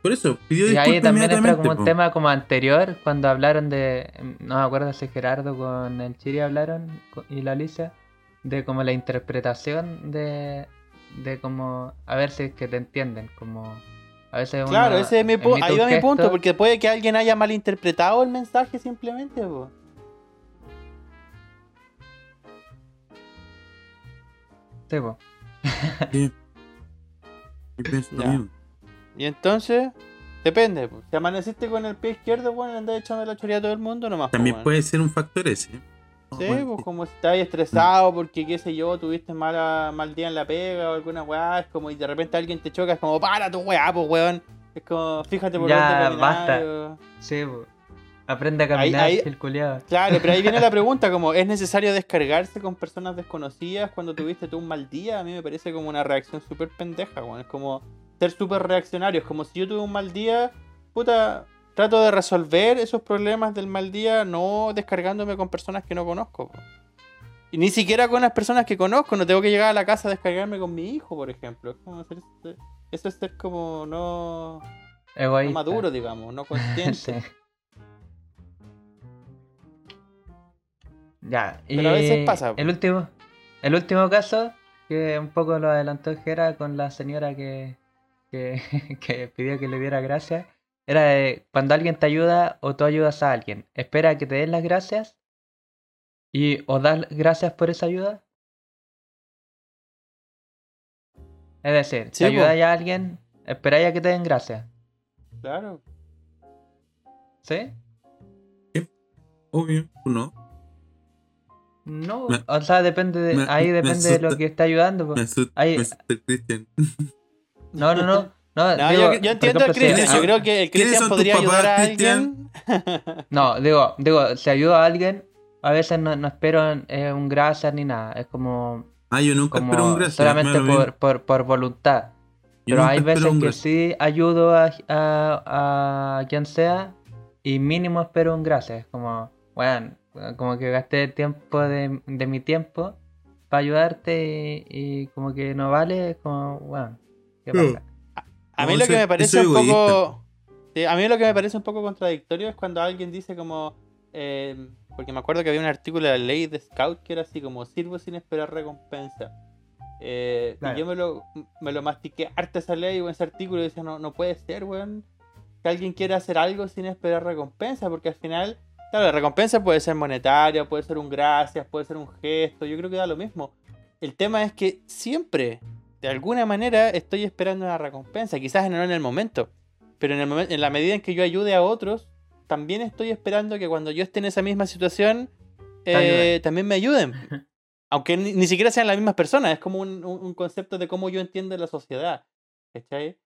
Por eso, pidió Y disculpas ahí también entra como un tema como anterior, cuando hablaron de, no me acuerdo si Gerardo con el Chiri hablaron y la Alicia, de como la interpretación de, de como, a ver si es que te entienden, como, a veces Claro, ese es mi ahí un va mi punto, porque puede que alguien haya malinterpretado el mensaje simplemente. po. Po. Sí. Ya. Y entonces, depende. po. Si amaneciste con el pie izquierdo, bueno, andás echando la choría a todo el mundo nomás. po, También puede ser un factor ese. ¿eh? Sí, Bueno, pues como si estás estresado porque, qué sé yo, tuviste mala, mal día en la pega o alguna weá, es como y de repente alguien te choca, es como, para tu weá, pues weón. Es como, fíjate por Ya, dónde caminar, basta. o- Sí, po. Aprende a Ahí- caminar, ahí- culiao. Claro, pero ahí viene la pregunta, como, ¿es necesario descargarse con personas desconocidas cuando tuviste tú un mal día? A mí me parece como una reacción súper pendeja, weón. Es como ser súper reaccionario, es como si yo tuve un mal día, puta, trato de resolver esos problemas del mal día no descargándome con personas que no conozco. Y ni siquiera con las personas que conozco, no tengo que llegar a la casa a descargarme con mi hijo, por ejemplo. Es como hacer- eso es ser como no, no maduro, digamos, no consciente. Sí. Ya, y Pero a veces pasa. El último, el último caso, que un poco lo adelantó Jera con la señora que, que, que pidió que le diera gracias, era de cuando alguien te ayuda o tú ayudas a alguien, espera a que te den las gracias y o das gracias por esa ayuda. Es decir, Sí, si ayudas a alguien, esperáis a que te den gracias. Claro. ¿Sí? Obvio, ¿o no? No, Me- o sea, depende de, me- ahí depende de lo que está ayudando. po. Me asusta, Ahí- me asusta el Cristian. No, no, no. No, No, digo, yo, entiendo al Cristian. ¿quiénes Yo creo que el Cristian podría ayudar a alguien. No, digo, digo, si ayudo a alguien, a veces no, no espero eh, un gracias ni nada. Es como, Ah, yo nunca como espero un gracias. solamente por, por, por voluntad. Yo Pero hay veces que gracias. sí ayudo a, a, a quien sea y mínimo espero un gracias. Es como, bueno, como que gasté tiempo de, de mi tiempo para ayudarte y, y como que no vale, es como, bueno, ¿qué pasa? A mí lo que me parece un poco. sí, a mí lo que me parece un poco contradictorio es cuando alguien dice como. eh, porque me acuerdo que había un artículo de la ley de Scout que era así como sirvo sin esperar recompensa. Eh, Claro. Y yo me lo, me lo mastiqué harta esa ley o ese artículo y decía, no, no puede ser, weón. Que alguien quiera hacer algo sin esperar recompensa, porque al final, claro, la recompensa puede ser monetaria, puede ser un gracias, puede ser un gesto, yo creo que da lo mismo. El tema es que siempre, de alguna manera, estoy esperando una recompensa, quizás no en el momento, pero en, el momen- en la medida en que yo ayude a otros, también estoy esperando que cuando yo esté en esa misma situación, eh, también me ayuden. Aunque ni, ni siquiera sean las mismas personas, es como un, un- concepto de cómo yo entiendo la sociedad. ¿Cachai?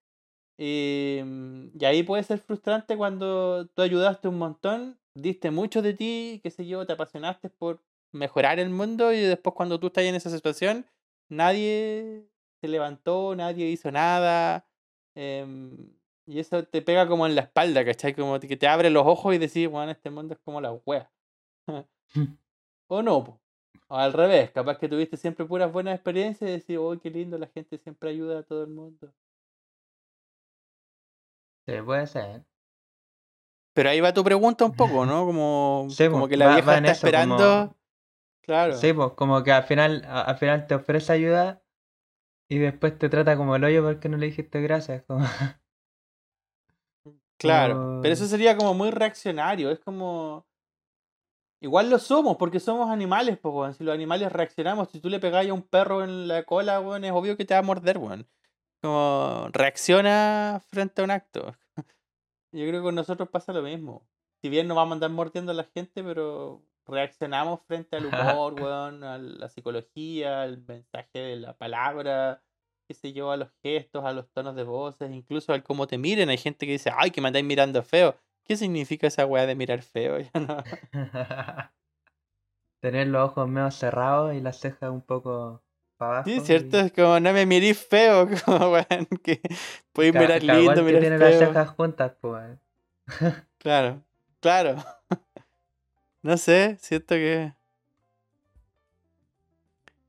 Y, mm, y ahí puede ser frustrante cuando tú ayudaste un montón, diste mucho de ti, qué sé yo, te apasionaste por mejorar el mundo y después cuando tú estás en esa situación, nadie se levantó, nadie hizo nada. em, y eso te pega como en la espalda, ¿cachai? Como que te abre los ojos y decís, bueno, este mundo es como la wea. o no, po. O al revés, capaz que tuviste siempre puras buenas experiencias y decís, oh, qué lindo, la gente siempre ayuda a todo el mundo. Sí, puede ser. Pero ahí va tu pregunta un poco, ¿no? Como, Sí, como po, que la va- vieja va está eso, esperando. como- Claro. Sí, pues como que al final, al final te ofrece ayuda y después te trata como el hoyo porque no le dijiste gracias. Como... Claro, pero eso sería como muy reaccionario, es como... Igual lo somos, porque somos animales, pues, weón. Si los animales reaccionamos, si tú le pegáis a un perro en la cola, weón, es obvio que te va a morder, weón. Como reacciona frente a un acto. Yo creo que con nosotros pasa lo mismo. Si bien no vamos a andar mordiendo a la gente, pero reaccionamos frente al humor, weón, a la psicología, al mensaje de la palabra, qué sé yo, a los gestos, a los tonos de voces, incluso al cómo te miren. Hay gente que dice, ay, que me andáis mirando feo. ¿Qué significa esa weá de mirar feo? Ya no- Tener los ojos medio cerrados y las cejas un poco para abajo. Sí, y- cierto, es como no me mirís feo, como weón, que podéis Ca- mirar lindo, que mirar tiene las feo. cejas juntas, pues. Claro, claro. no sé, siento que.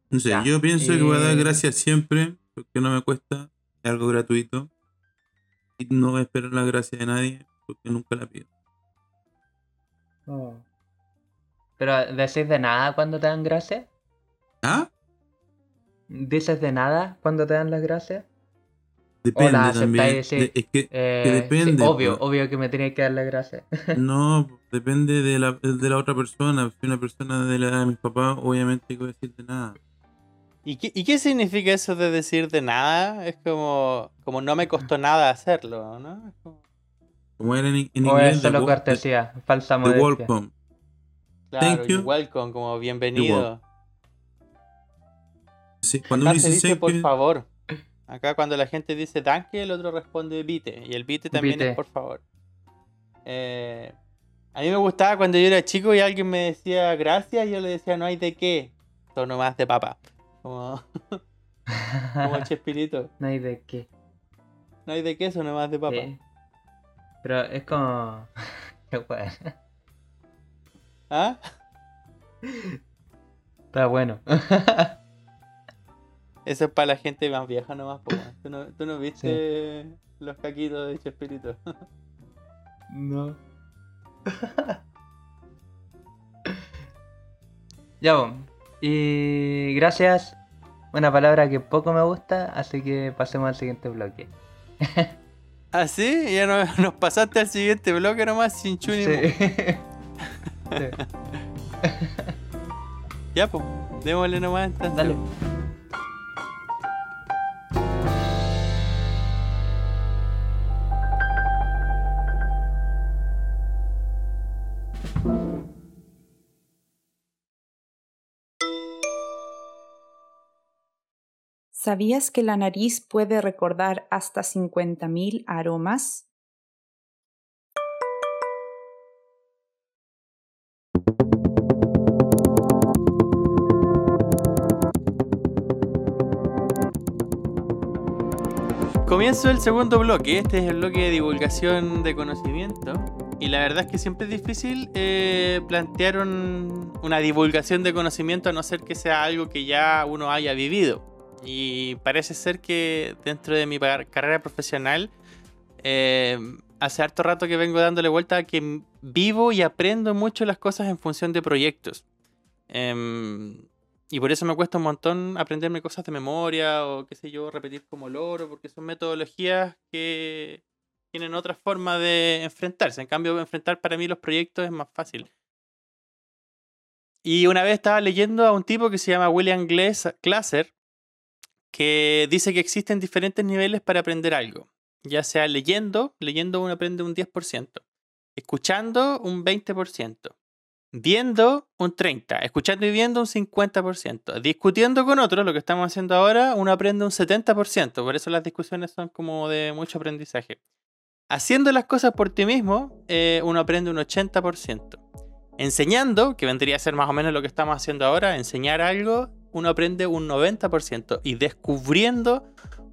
No sé, Ya, yo pienso que voy a dar eh, gracias siempre, porque no me cuesta, es algo gratuito. Y no voy a esperar la gracia de nadie, porque nunca la pido. Oh. Pero decís de nada cuando te dan gracias. ¿Ah? ¿Dices de nada cuando te dan las gracias? Depende la aceptáis, sí. De- es que, Eh, que depende. sí, obvio, pues. obvio que me tenéis que dar las gracias. No, depende de la, de la otra persona. Si una persona de la edad de mis papás, obviamente que voy a decir de nada. ¿Y qué, ¿Y qué significa eso de decir de nada? Es como, como no me costó nada hacerlo, ¿no? Es como, Como era en, en o inglés, solo cortesía, falsa the modestia. welcome. claro, Thank you. welcome, como bienvenido. Sí, cuando uno dice dice por favor. Acá cuando la gente dice danke, el otro responde vite. Y el vite también es por favor. Eh, a mí me gustaba cuando yo era chico y alguien me decía gracias y yo le decía no hay de qué. Tono más de papa. Como, como Chespirito. no hay de qué. No hay de qué, eso más de papa. Sí. Pero es como. Qué bueno. ¿Ah? Está bueno. Eso es para la gente más vieja nomás, po. ¿Tú no, tú no viste los caquitos de Chespirito? No. ya, bo. Y gracias. Una palabra que poco me gusta, así que pasemos al siguiente bloque. ¿Ah, sí? Ya no- nos pasaste al siguiente bloque nomás sin chuni. Sí. Sí. Ya, pues, démosle nomás entonces. Dale. ¿Sabías que la nariz puede recordar hasta 50.000 aromas? Comienzo el segundo bloque. Este es el bloque de divulgación de conocimiento. Y la verdad es que siempre es difícil eh, plantear un- una divulgación de conocimiento a no ser que sea algo que ya uno haya vivido. Y parece ser que dentro de mi carrera profesional, eh, hace harto rato que vengo dándole vuelta a que vivo y aprendo mucho las cosas en función de proyectos. Em, y por eso me cuesta un montón aprenderme cosas de memoria o qué sé yo, repetir como loro, porque son metodologías que tienen otra forma de enfrentarse. En cambio, enfrentar para mí los proyectos es más fácil. Y una vez estaba leyendo a un tipo que se llama William Glas- Glasser, que dice que existen diferentes niveles para aprender algo. Ya sea leyendo, leyendo uno aprende un 10%, escuchando un 20%, viendo un 30%, escuchando y viendo un 50%, discutiendo con otros, lo que estamos haciendo ahora, uno aprende un 70%, por eso las discusiones son como de mucho aprendizaje. Haciendo las cosas por ti mismo, eh, uno aprende un 80%. Enseñando, que vendría a ser más o menos lo que estamos haciendo ahora, enseñar algo, uno aprende un 90%. Y descubriendo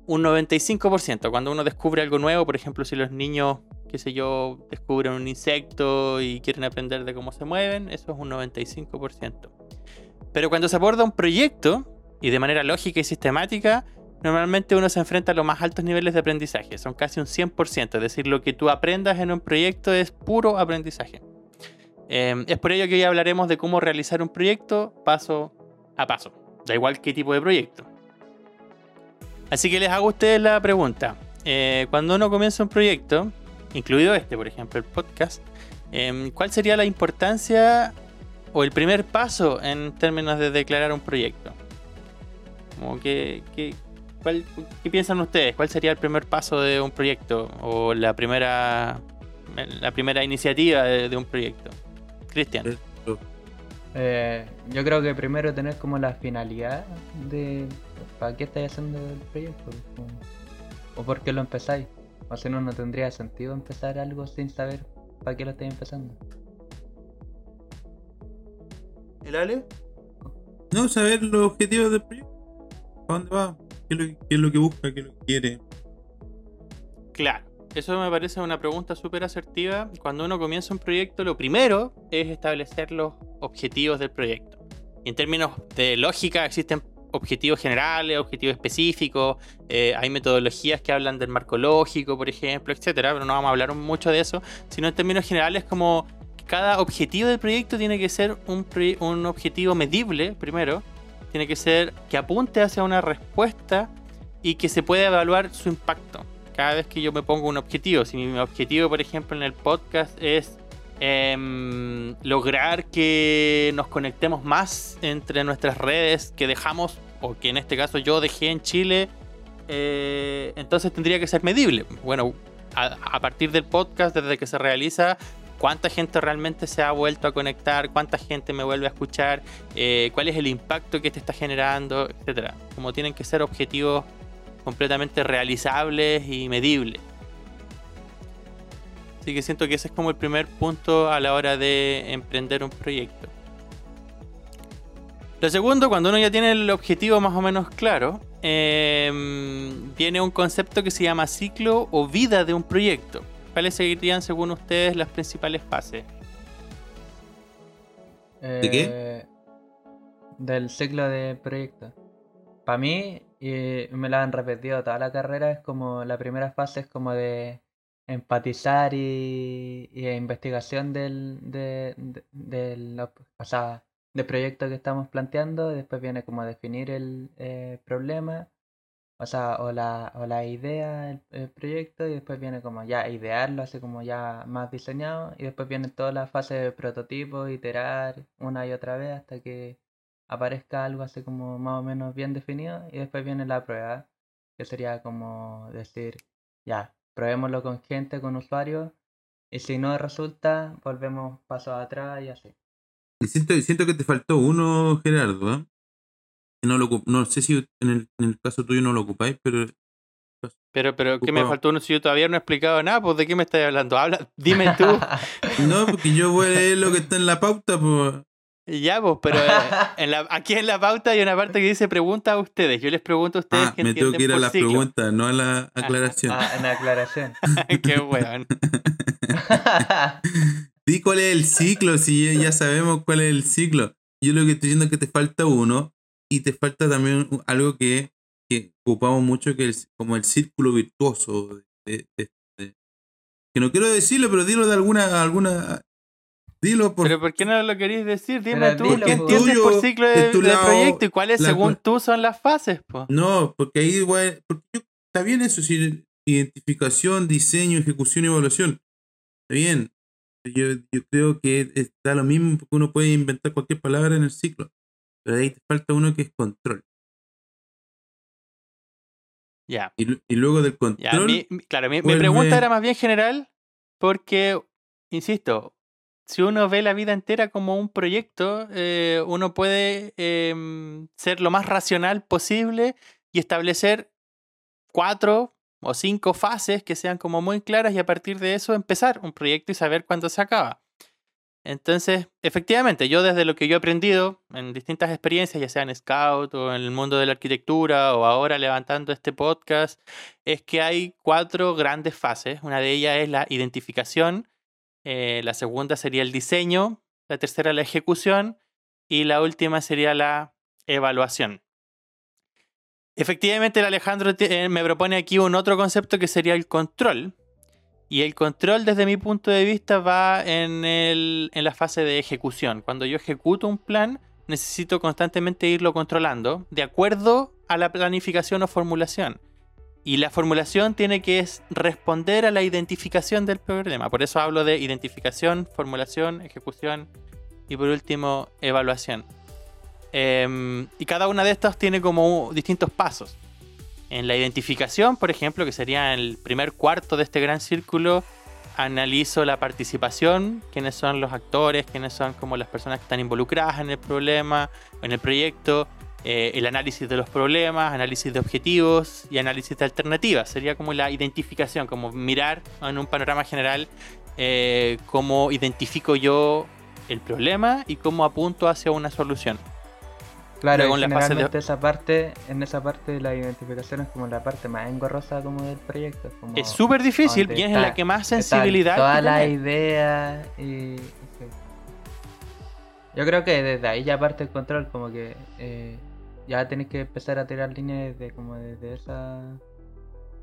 un 95%. Cuando uno descubre algo nuevo, por ejemplo, si los niños, qué sé yo, descubren un insecto y quieren aprender de cómo se mueven, eso es un 95%. Pero cuando se aborda un proyecto, y de manera lógica y sistemática, normalmente uno se enfrenta a los más altos niveles de aprendizaje. Son casi un 100%. Es decir, lo que tú aprendas en un proyecto es puro aprendizaje. Eh, es por ello que hoy hablaremos de cómo realizar un proyecto paso a paso. Da igual qué tipo de proyecto. Así que les hago a ustedes la pregunta. Eh, cuando uno comienza un proyecto, incluido este, por ejemplo, el podcast, em, ¿cuál sería la importancia o el primer paso en términos de declarar un proyecto? Como que, que- ¿cuál- ¿Qué piensan ustedes? ¿Cuál sería el primer paso de un proyecto o la primera, la primera iniciativa de, de un proyecto? Cristian. Eh, yo creo que primero tener como la finalidad de para qué estáis haciendo el proyecto o por qué lo empezáis. O si no, no tendría sentido empezar algo sin saber para qué lo estáis empezando. ¿El Ale? No, saber los objetivos del proyecto. ¿Para dónde va? ¿Qué es lo que, qué es lo que busca? ¿Qué es lo que quiere? Claro, eso me parece una pregunta súper asertiva. Cuando uno comienza un proyecto, lo primero es establecer los objetivos del proyecto. Y en términos de lógica, existen objetivos generales, objetivos específicos, eh, hay metodologías que hablan del marco lógico, por ejemplo, etcétera, pero no vamos a hablar mucho de eso, sino en términos generales como cada objetivo del proyecto tiene que ser un, un objetivo medible, primero, tiene que ser que apunte hacia una respuesta y que se pueda evaluar su impacto cada vez que yo me pongo un objetivo. Si mi objetivo, por ejemplo, en el podcast es em, lograr que nos conectemos más entre nuestras redes que dejamos, o que en este caso yo dejé en Chile, eh, entonces tendría que ser medible. Bueno, a, partir del podcast, desde que se realiza, cuánta gente realmente se ha vuelto a conectar, cuánta gente me vuelve a escuchar, eh, cuál es el impacto que te está generando, etcétera. Como tienen que ser objetivos completamente realizables y medibles. Así que siento que ese es como el primer punto a la hora de emprender un proyecto. Lo segundo, cuando uno ya tiene el objetivo más o menos claro, em, viene un concepto que se llama ciclo o vida de un proyecto. ¿Cuáles serían según ustedes las principales fases? ¿De qué? Eh, del ciclo de proyecto. Para mí, y me lo han repetido toda la carrera, es como la primera fase es como de empatizar y, y investigación del, de, de- del, o sea, del proyecto que estamos planteando. Después viene como definir el eh, problema, o sea, o la, o la idea, el, el proyecto, y después viene como ya idearlo, así como ya más diseñado, y después viene toda la fase de prototipo, iterar una y otra vez hasta que aparezca algo así como más o menos bien definido, y después viene la prueba, que sería como decir, ya, probémoslo con gente, con usuarios, y si no resulta, volvemos pasos atrás y así. Y siento, siento que te faltó uno, Gerardo. ¿eh? No, lo, no sé si en el, en el caso tuyo no lo ocupáis, pero Pero, pero, ¿qué me faltó uno si yo todavía no he explicado nada? Pues, ¿de qué me estás hablando? Habla, dime tú. no, porque yo voy a leer lo que está en la pauta, pues. Ya, pues, pero eh, en la, aquí en la pauta hay una parte que dice pregunta a ustedes. Yo les pregunto a ustedes Ah, qué me tengo que ir a la ciclo. pregunta, no a la aclaración. Ah, en aclaración. qué weón. Di cuál es el ciclo, si ya- sabemos cuál es el ciclo. Yo lo que estoy diciendo es que te falta uno y te falta también algo que, que ocupamos mucho, que es como el círculo virtuoso. de- de- de- que no quiero decirlo, pero dilo de alguna... alguna dilo por... Pero ¿por qué no lo queréis decir? Dime Pero tú, dilo, ¿qué entiendes por ciclo de de, tu de lado, proyecto y cuáles la según tú son las fases? Po? No, porque ahí igual, porque yo- está bien eso, si identificación, diseño, ejecución y evaluación. Está bien. Yo, yo creo que está lo mismo porque uno puede inventar cualquier palabra en el ciclo. Pero ahí te falta uno que es control. Ya. Y, lu- y luego del control, mi- mi- claro, mi, pregunta era más bien general porque, insisto, si uno ve la vida entera como un proyecto, eh, uno puede em, ser lo más racional posible y establecer cuatro o cinco fases que sean como muy claras y a partir de eso empezar un proyecto y saber cuándo se acaba. Entonces, efectivamente, yo desde lo que yo he aprendido en distintas experiencias, ya sea en Scout o en el mundo de la arquitectura o ahora levantando este podcast, es que hay cuatro grandes fases. Una de ellas es la identificación, eh, la segunda sería el diseño, la tercera la ejecución y la última sería la evaluación. Efectivamente, el Alejandro eh, me propone aquí un otro concepto que sería el control. Y el control, desde mi punto de vista, va en, el- en la fase de ejecución. Cuando yo ejecuto un plan, necesito constantemente irlo controlando de acuerdo a la planificación o formulación. Y la formulación tiene que es responder a la identificación del problema. Por eso hablo de identificación, formulación, ejecución y por último evaluación. Em, y cada una de estas tiene como distintos pasos. En la identificación, por ejemplo, que sería el primer cuarto de este gran círculo, analizo la participación, quiénes son los actores, quiénes son como las personas que están involucradas en el problema, en el proyecto, eh, el análisis de los problemas, análisis de objetivos y análisis de alternativas. Sería como la identificación, como mirar en un panorama general eh, cómo identifico yo el problema y cómo apunto hacia una solución. Claro, en la fase de- generalmente esa parte, en esa parte la identificación es como la parte más engorrosa como del proyecto. es como Es súper difícil y es está- la que más sensibilidad. Que las tener. ideas y. Yo creo que desde ahí ya parte el control, como que eh, ya tenés que empezar a tirar líneas desde como desde esa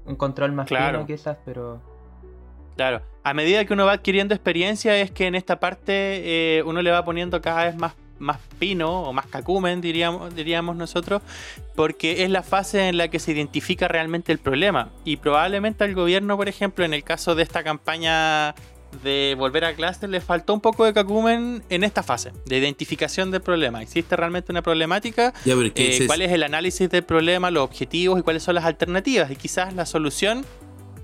un control más Claro. fino quizás, pero Claro, a medida que uno va adquiriendo experiencia es que en esta parte eh, uno le va poniendo cada vez más, más pino o más cacumen, diríamos, diríamos nosotros, porque es la fase en la que se identifica realmente el problema. Y probablemente al gobierno, por ejemplo, en el caso de esta campaña de volver a clase, le faltó un poco de cacumen en esta fase de identificación del problema. ¿Existe realmente una problemática? ya, Eh, es- cuál es el análisis del problema, los objetivos y cuáles son las alternativas. Y quizás la solución,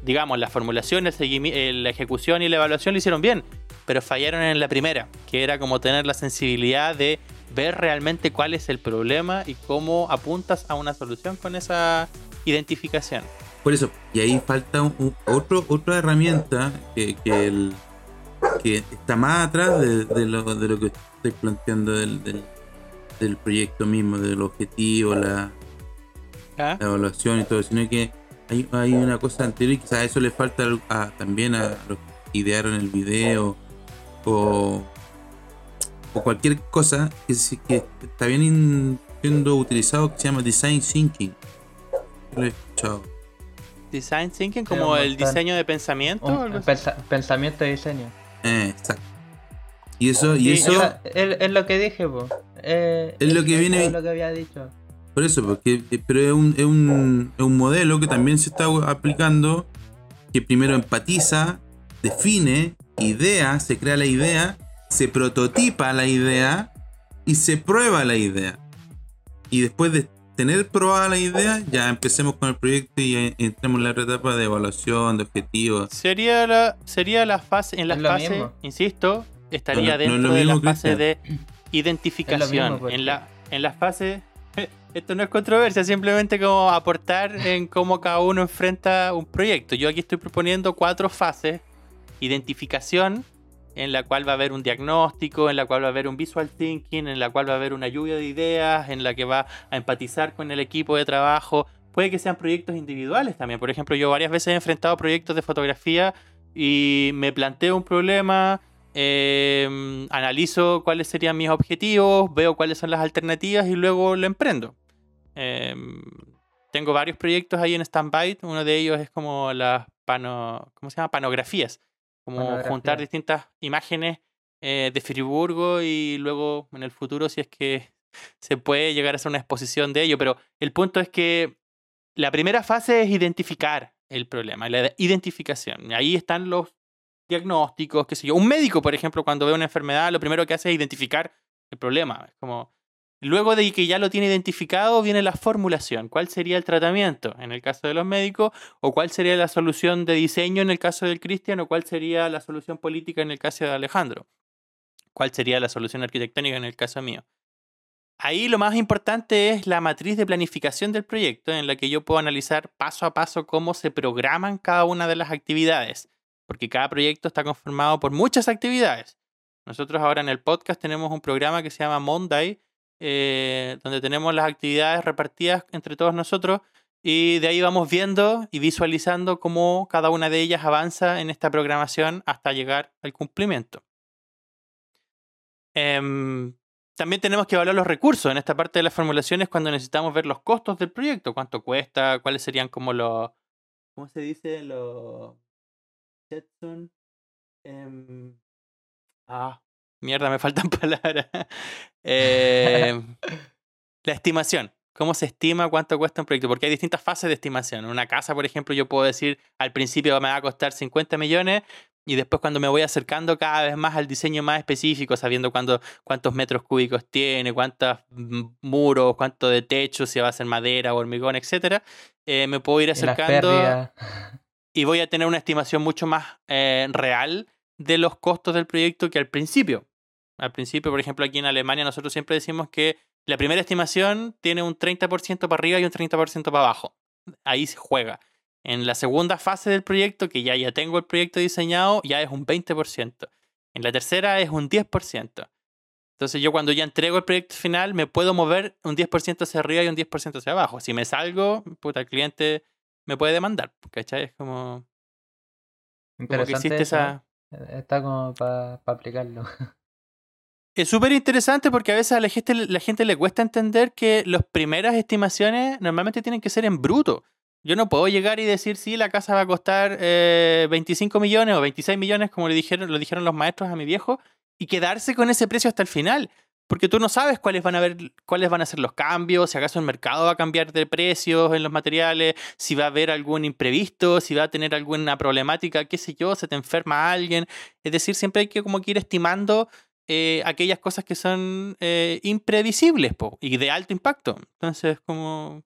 digamos, la formulación, el la ejecución y la evaluación lo hicieron bien, pero fallaron en la primera, que era como tener la sensibilidad de ver realmente cuál es el problema y cómo apuntas a una solución con esa identificación. Por eso, y ahí falta un- un- otro, otra herramienta que, que, el- que está más atrás de, de lo, de lo que estoy planteando del, del, del proyecto mismo, del objetivo, la, ¿Ah? la evaluación y todo, sino que hay, hay una cosa anterior y quizás eso le falta a- también a los que idearon el video o, o cualquier cosa que, está bien in- siendo utilizado que se llama design thinking. Lo he escuchado. Design thinking como el montón. diseño de pensamiento. Un pensa- pensamiento y diseño. Eh, exacto. Y eso, y eso, Esa- es, es lo que dije, po. Eh, Es lo que viene- Es lo que había dicho. por eso, porque, eh, pero es un, es, un, es un modelo que también se está aplicando, que primero empatiza, define, idea, se crea la idea, se prototipa la idea y se prueba la idea. Y después de tener probada la idea, ya empecemos con el proyecto y entremos en la etapa de evaluación, de objetivos. Sería la, sería la fase, en la Es lo fase, mismo. insisto, estaría No, no es dentro de la fase Cristian. de identificación. mismo, porque- en la, en la fase, esto no es controversia, simplemente como aportar en cómo cada uno enfrenta un proyecto. Yo aquí estoy proponiendo cuatro fases. Identificación, en la cual va a haber un diagnóstico, en la cual va a haber un visual thinking, en la cual va a haber una lluvia de ideas, en la que va a empatizar con el equipo de trabajo. Puede que sean proyectos individuales también. Por ejemplo, yo varias veces he enfrentado proyectos de fotografía y me planteo un problema, eh, analizo cuáles serían mis objetivos, veo cuáles son las alternativas y luego lo emprendo. Eh, tengo varios proyectos ahí en stand-by. Uno de ellos es como las pano, ¿cómo se llama? panografías. Como juntar distintas imágenes eh, de Friburgo y luego en el futuro, si es que se puede llegar a hacer una exposición de ello. Pero el punto es que la primera fase es identificar el problema, la identificación. Ahí están los diagnósticos, qué sé yo. Un médico, por ejemplo, cuando ve una enfermedad, lo primero que hace es identificar el problema. Es como, luego de que ya lo tiene identificado, viene la formulación. ¿Cuál sería el tratamiento en el caso de los médicos? ¿O cuál sería la solución de diseño en el caso del Cristian? ¿O cuál sería la solución política en el caso de Alejandro? ¿Cuál sería la solución arquitectónica en el caso mío? Ahí lo más importante es la matriz de planificación del proyecto, en la que yo puedo analizar paso a paso cómo se programan cada una de las actividades, porque cada proyecto está conformado por muchas actividades. Nosotros ahora en el podcast tenemos un programa que se llama Monday, eh, donde tenemos las actividades repartidas entre todos nosotros y de ahí vamos viendo y visualizando cómo cada una de ellas avanza en esta programación hasta llegar al cumplimiento. Em, también tenemos que evaluar los recursos en esta parte de las formulaciones cuando necesitamos ver los costos del proyecto, cuánto cuesta, cuáles serían como los, ¿cómo se dice? Los Jetson. em, ah, mierda, me faltan palabras. Em, la estimación. ¿Cómo se estima cuánto cuesta un proyecto? Porque hay distintas fases de estimación. Una casa, por ejemplo, yo puedo decir al principio me va a costar 50 millones y después cuando me voy acercando cada vez más al diseño más específico, sabiendo cuándo, cuántos metros cúbicos tiene, cuántos mm, muros, cuánto de techo, si va a ser madera hormigón, etcétera, eh, me puedo ir acercando y voy a tener una estimación mucho más eh, real de los costos del proyecto que al principio. Al principio, por ejemplo, aquí en Alemania nosotros siempre decimos que la primera estimación tiene un 30% para arriba y un 30% para abajo. Ahí se juega. En la segunda fase del proyecto, que ya, ya tengo el proyecto diseñado, ya es un 20%. En la tercera es un 10%. Entonces yo cuando ya entrego el proyecto final me puedo mover un 10% hacia arriba y un 10% hacia abajo. Si me salgo, puta, el cliente me puede demandar. ¿Cachai? Es como, como que Interesante existe eso, esa... ¿eh? Está como para aplicarlo. Es súper interesante porque a veces a la gente, la gente le cuesta entender que las primeras estimaciones normalmente tienen que ser en bruto. Yo no puedo llegar y decir si la casa va a costar eh, 25 millones o 26 millones, como le dijeron, lo dijeron los maestros a mi viejo, y quedarse con ese precio hasta el final. Porque tú no sabes cuáles van a ver, cuáles van a ser los cambios, si acaso el mercado va a cambiar de precios en los materiales, si va a haber algún imprevisto, si va a tener alguna problemática, qué sé yo, se te enferma alguien. Es decir, siempre hay que como que ir estimando eh, aquellas cosas que son eh, imprevisibles po, y de alto impacto. Entonces, como...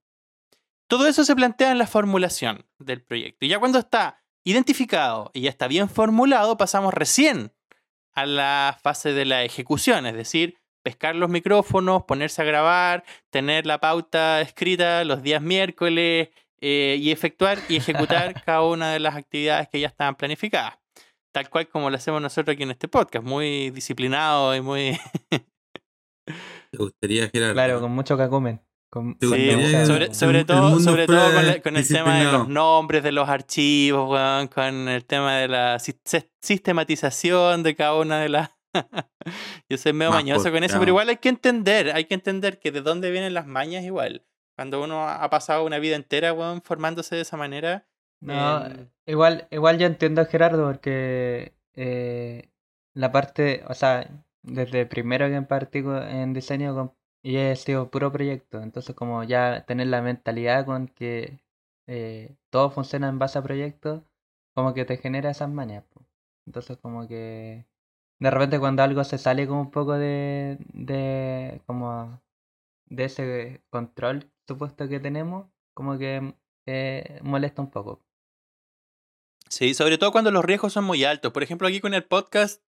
Todo eso se plantea en la formulación del proyecto. Y ya cuando está identificado y ya está bien formulado, pasamos recién a la fase de la ejecución, es decir, pescar los micrófonos, ponerse a grabar, tener la pauta escrita los días miércoles eh, y efectuar y ejecutar cada una de las actividades que ya estaban planificadas. Tal cual como lo hacemos nosotros aquí en este podcast, muy disciplinado y muy... ¿Te gustaría, Gerardo? Claro, con mucho cacumen. Con, Sí, con Sí, gustaría mucha- sobre, el- sobre el todo, sobre todo con, la- con el tema de los nombres de los archivos, weón, con el tema de la sis- sis- sistematización de cada una de las... Yo soy medio Más mañoso con eso, pero igual hay que entender, hay que entender que de dónde vienen las mañas igual. Cuando uno ha pasado una vida entera, weón, formándose de esa manera. No, em, igual, igual yo entiendo a Gerardo porque eh, la parte, o sea, desde primero que partí en diseño y he sido puro proyecto, entonces como ya tener la mentalidad con que eh, todo funciona en base a proyectos, como que te genera esas mañas. po. Entonces como que de repente cuando algo se sale como un poco de, de como de ese control supuesto que tenemos, como que eh, molesta un poco. Sí, sobre todo cuando los riesgos son muy altos. Por ejemplo, aquí con el podcast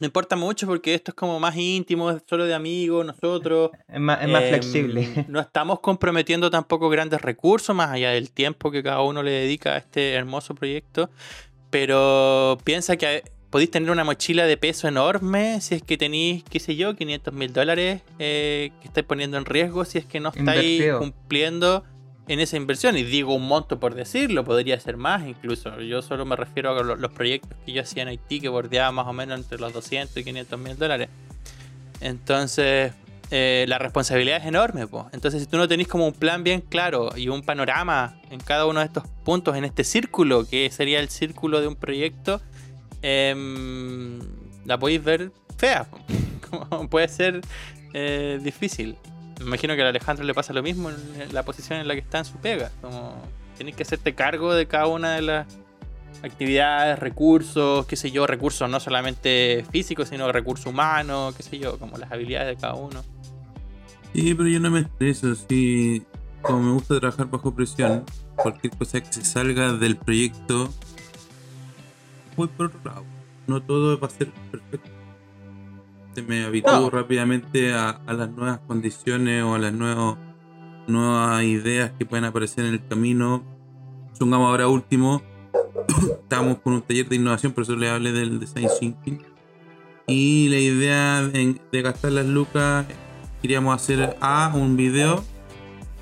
no importa mucho porque esto es como más íntimo, es solo de amigos, nosotros. Es más, es más Em, flexible. No estamos comprometiendo tampoco grandes recursos, más allá del tiempo que cada uno le dedica a este hermoso proyecto. Pero piensa que podéis tener una mochila de peso enorme si es que tenéis, qué sé yo, 500 mil dólares eh, que estáis poniendo en riesgo si es que no estáis Invertido. cumpliendo en esa inversión. Y digo un monto por decirlo, podría ser más incluso. Yo solo me refiero a lo- los proyectos que yo hacía en Haití, que bordeaba más o menos entre los 200 y 500 mil dólares. Entonces, eh, la responsabilidad es enorme. po. Entonces, si tú no tenés como un plan bien claro y un panorama en cada uno de estos puntos, en este círculo, que sería el círculo de un proyecto, em, la podéis ver fea. puede ser eh, difícil. Me imagino que a Alejandro le pasa lo mismo en la posición en la que está en su pega. Como tenés que hacerte cargo de cada una de las actividades, recursos, qué sé yo, recursos no solamente físicos, sino recursos humanos, qué sé yo, como las habilidades de cada uno. Sí, pero yo no me estreso. Sí, como me gusta trabajar bajo presión, cualquier cosa que se salga del proyecto, voy por otro lado. No todo va a ser perfecto. Se me habitúo No. rápidamente a, a las nuevas condiciones o a las nuevos, nuevas ideas que pueden aparecer en el camino. Supongamos ahora último, estamos con un taller de innovación, por eso le hablé del design thinking. Y la idea de, de gastar las lucas queríamos hacer A, un video.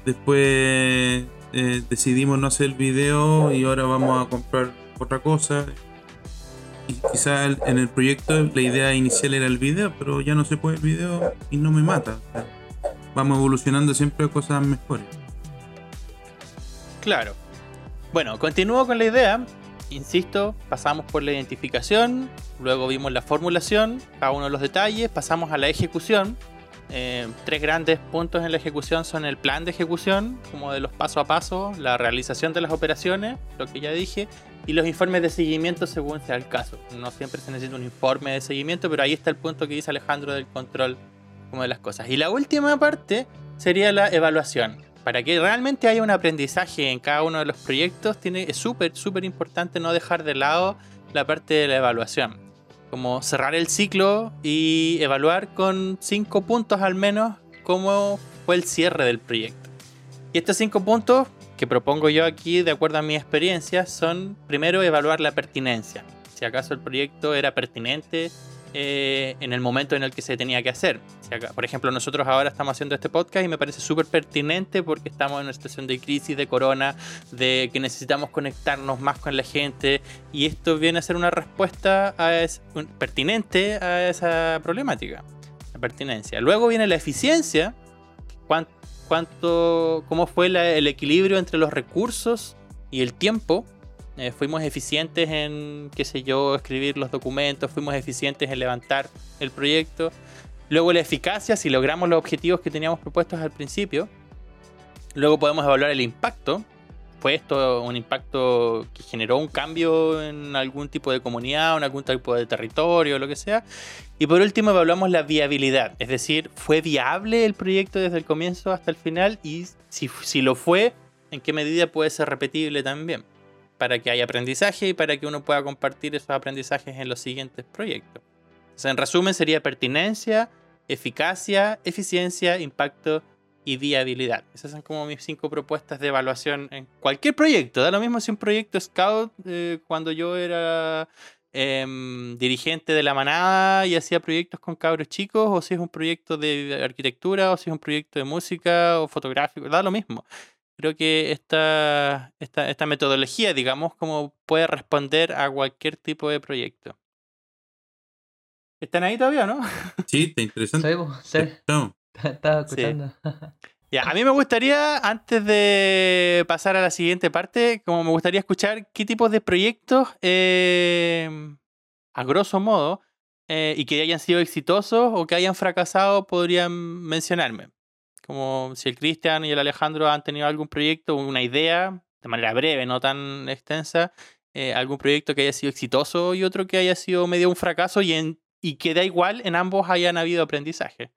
Después eh, decidimos no hacer el video y ahora vamos a comprar otra cosa. Y quizás en el proyecto la idea inicial era el video, pero ya no se puede el video y no me mata. Vamos evolucionando siempre a cosas mejores. Claro. Bueno, continúo con la idea. Insisto, pasamos por la identificación, luego vimos la formulación, cada uno de los detalles, pasamos a la ejecución. Eh, tres grandes puntos en la ejecución son el plan de ejecución, como de los paso a paso, la realización de las operaciones, lo que ya dije, y los informes de seguimiento según sea el caso. No siempre se necesita un informe de seguimiento, pero ahí está el punto que dice Alejandro del control como de las cosas. Y la última parte sería la evaluación. Para que realmente haya un aprendizaje en cada uno de los proyectos, tiene, es súper, súper importante no dejar de lado la parte de la evaluación. Como cerrar el ciclo y evaluar con cinco puntos al menos cómo fue el cierre del proyecto. Y estos cinco puntos que propongo yo aquí, de acuerdo a mi experiencia, son primero evaluar la pertinencia. Si acaso el proyecto era pertinente eh, en el momento en el que se tenía que hacer. Si acá- por ejemplo, nosotros ahora estamos haciendo este podcast y me parece súper pertinente porque estamos en una situación de crisis, de corona, de que necesitamos conectarnos más con la gente y esto viene a ser una respuesta a es- un- pertinente a esa problemática, la pertinencia. Luego viene la eficiencia, cuán- cuánto, cómo fue el equilibrio entre los recursos y el tiempo. Eh, fuimos eficientes en, qué sé yo, escribir los documentos, fuimos eficientes en levantar el proyecto. Luego la eficacia, si logramos los objetivos que teníamos propuestos al principio. Luego podemos evaluar el impacto. ¿Fue un impacto que generó un cambio en algún tipo de comunidad, en algún tipo de territorio, lo que sea? Y por último evaluamos la viabilidad, es decir, ¿fue viable el proyecto desde el comienzo hasta el final? Y si, si lo fue, ¿en qué medida puede ser repetible también? Para que haya aprendizaje y para que uno pueda compartir esos aprendizajes en los siguientes proyectos. En resumen, sería pertinencia, eficacia, eficiencia, impacto y viabilidad. Esas son como mis cinco propuestas de evaluación en cualquier proyecto. Da lo mismo si un proyecto Scout, eh, cuando yo era em, dirigente de la manada y hacía proyectos con cabros chicos, o si es un proyecto de arquitectura, o si es un proyecto de música o fotográfico, da lo mismo. Creo que esta, esta, esta metodología, digamos, como puede responder a cualquier tipo de proyecto. ¿Están ahí todavía, no? Sí, está interesante. Sí, po, sí, Estamos. estaba Sí. escuchando. Ya, a mí me gustaría, antes de pasar a la siguiente parte, como me gustaría escuchar qué tipos de proyectos, eh, a grosso modo, eh, y que hayan sido exitosos o que hayan fracasado, podrían mencionarme. Como si el Cristian y el Alejandro han tenido algún proyecto, una idea, de manera breve, no tan extensa, eh, algún proyecto que haya sido exitoso y otro que haya sido medio un fracaso y, en, y que da igual, en ambos hayan habido aprendizaje.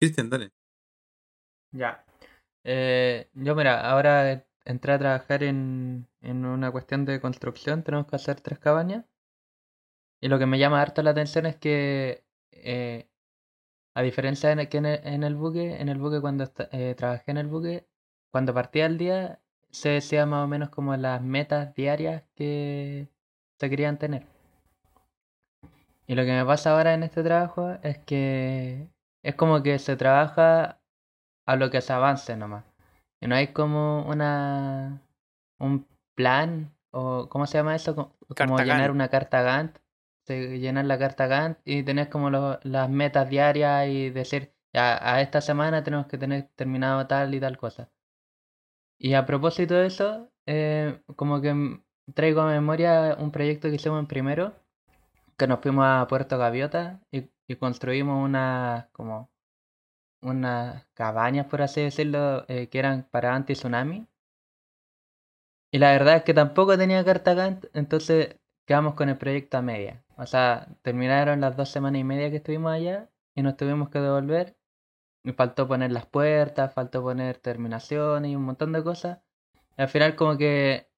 Cristian, dale. Ya. Eh, yo, mira, ahora entré a trabajar en, en una cuestión de construcción. Tenemos que hacer tres cabañas. Y lo que me llama harto la atención es que, eh, a diferencia de que en el, en el buque, en el buque cuando eh, trabajé en el buque, cuando partía el día, se decía más o menos como las metas diarias que se querían tener. Y lo que me pasa ahora en este trabajo es que es como que se trabaja a lo que se avance nomás. Y no hay como una un plan o ¿cómo se llama eso? Co- Como Carta llenar Gantt. una carta Gantt. Llenar la carta Gantt y tener como lo- las metas diarias y decir, ya, a esta semana tenemos que tener terminado tal y tal cosa. Y a propósito de eso, eh, como que traigo a memoria un proyecto que hicimos en primero, que nos fuimos a Puerto Gaviota y, construimos una como unas cabañas, por así decirlo, eh, que eran para anti-tsunami. Y la verdad es que tampoco tenía carta entonces quedamos con el proyecto a media. O sea, terminaron las dos semanas y media que estuvimos allá y nos tuvimos que devolver. Y faltó poner las puertas, faltó poner terminaciones y un montón de cosas. Y al final como que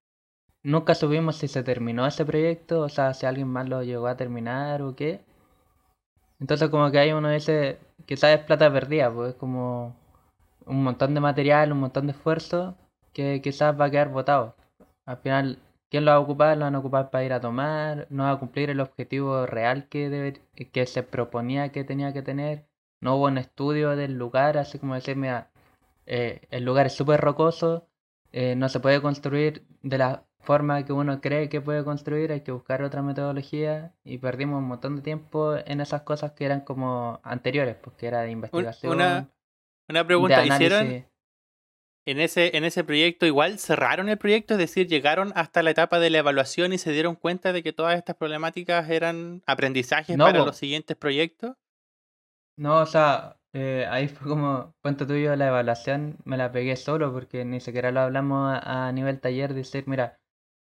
nunca supimos si se terminó ese proyecto, o sea, si alguien más lo llegó a terminar o qué. Entonces como que hay uno dice, quizás es plata perdida, pues es como un montón de material, un montón de esfuerzo que quizás va a quedar botado. Al final, ¿quién lo va a ocupar? Lo van a ocupar para ir a tomar, no va a cumplir el objetivo real que, debe- que se proponía que tenía que tener. No hubo un estudio del lugar, así como decir, mira, eh, el lugar es súper rocoso, eh, no se puede construir de la forma que uno cree que puede construir, hay que buscar otra metodología y perdimos un montón de tiempo en esas cosas que eran como anteriores, porque era de investigación, una, una de pregunta, ¿hicieron en ese, en ese proyecto igual cerraron el proyecto? Es decir, llegaron hasta la etapa de la evaluación y se dieron cuenta de que todas estas problemáticas eran aprendizajes No, para los siguientes proyectos. No, o sea, eh, ahí fue como, cuento tuyo, la evaluación me la pegué solo porque ni siquiera lo hablamos a, a nivel taller, decir, mira,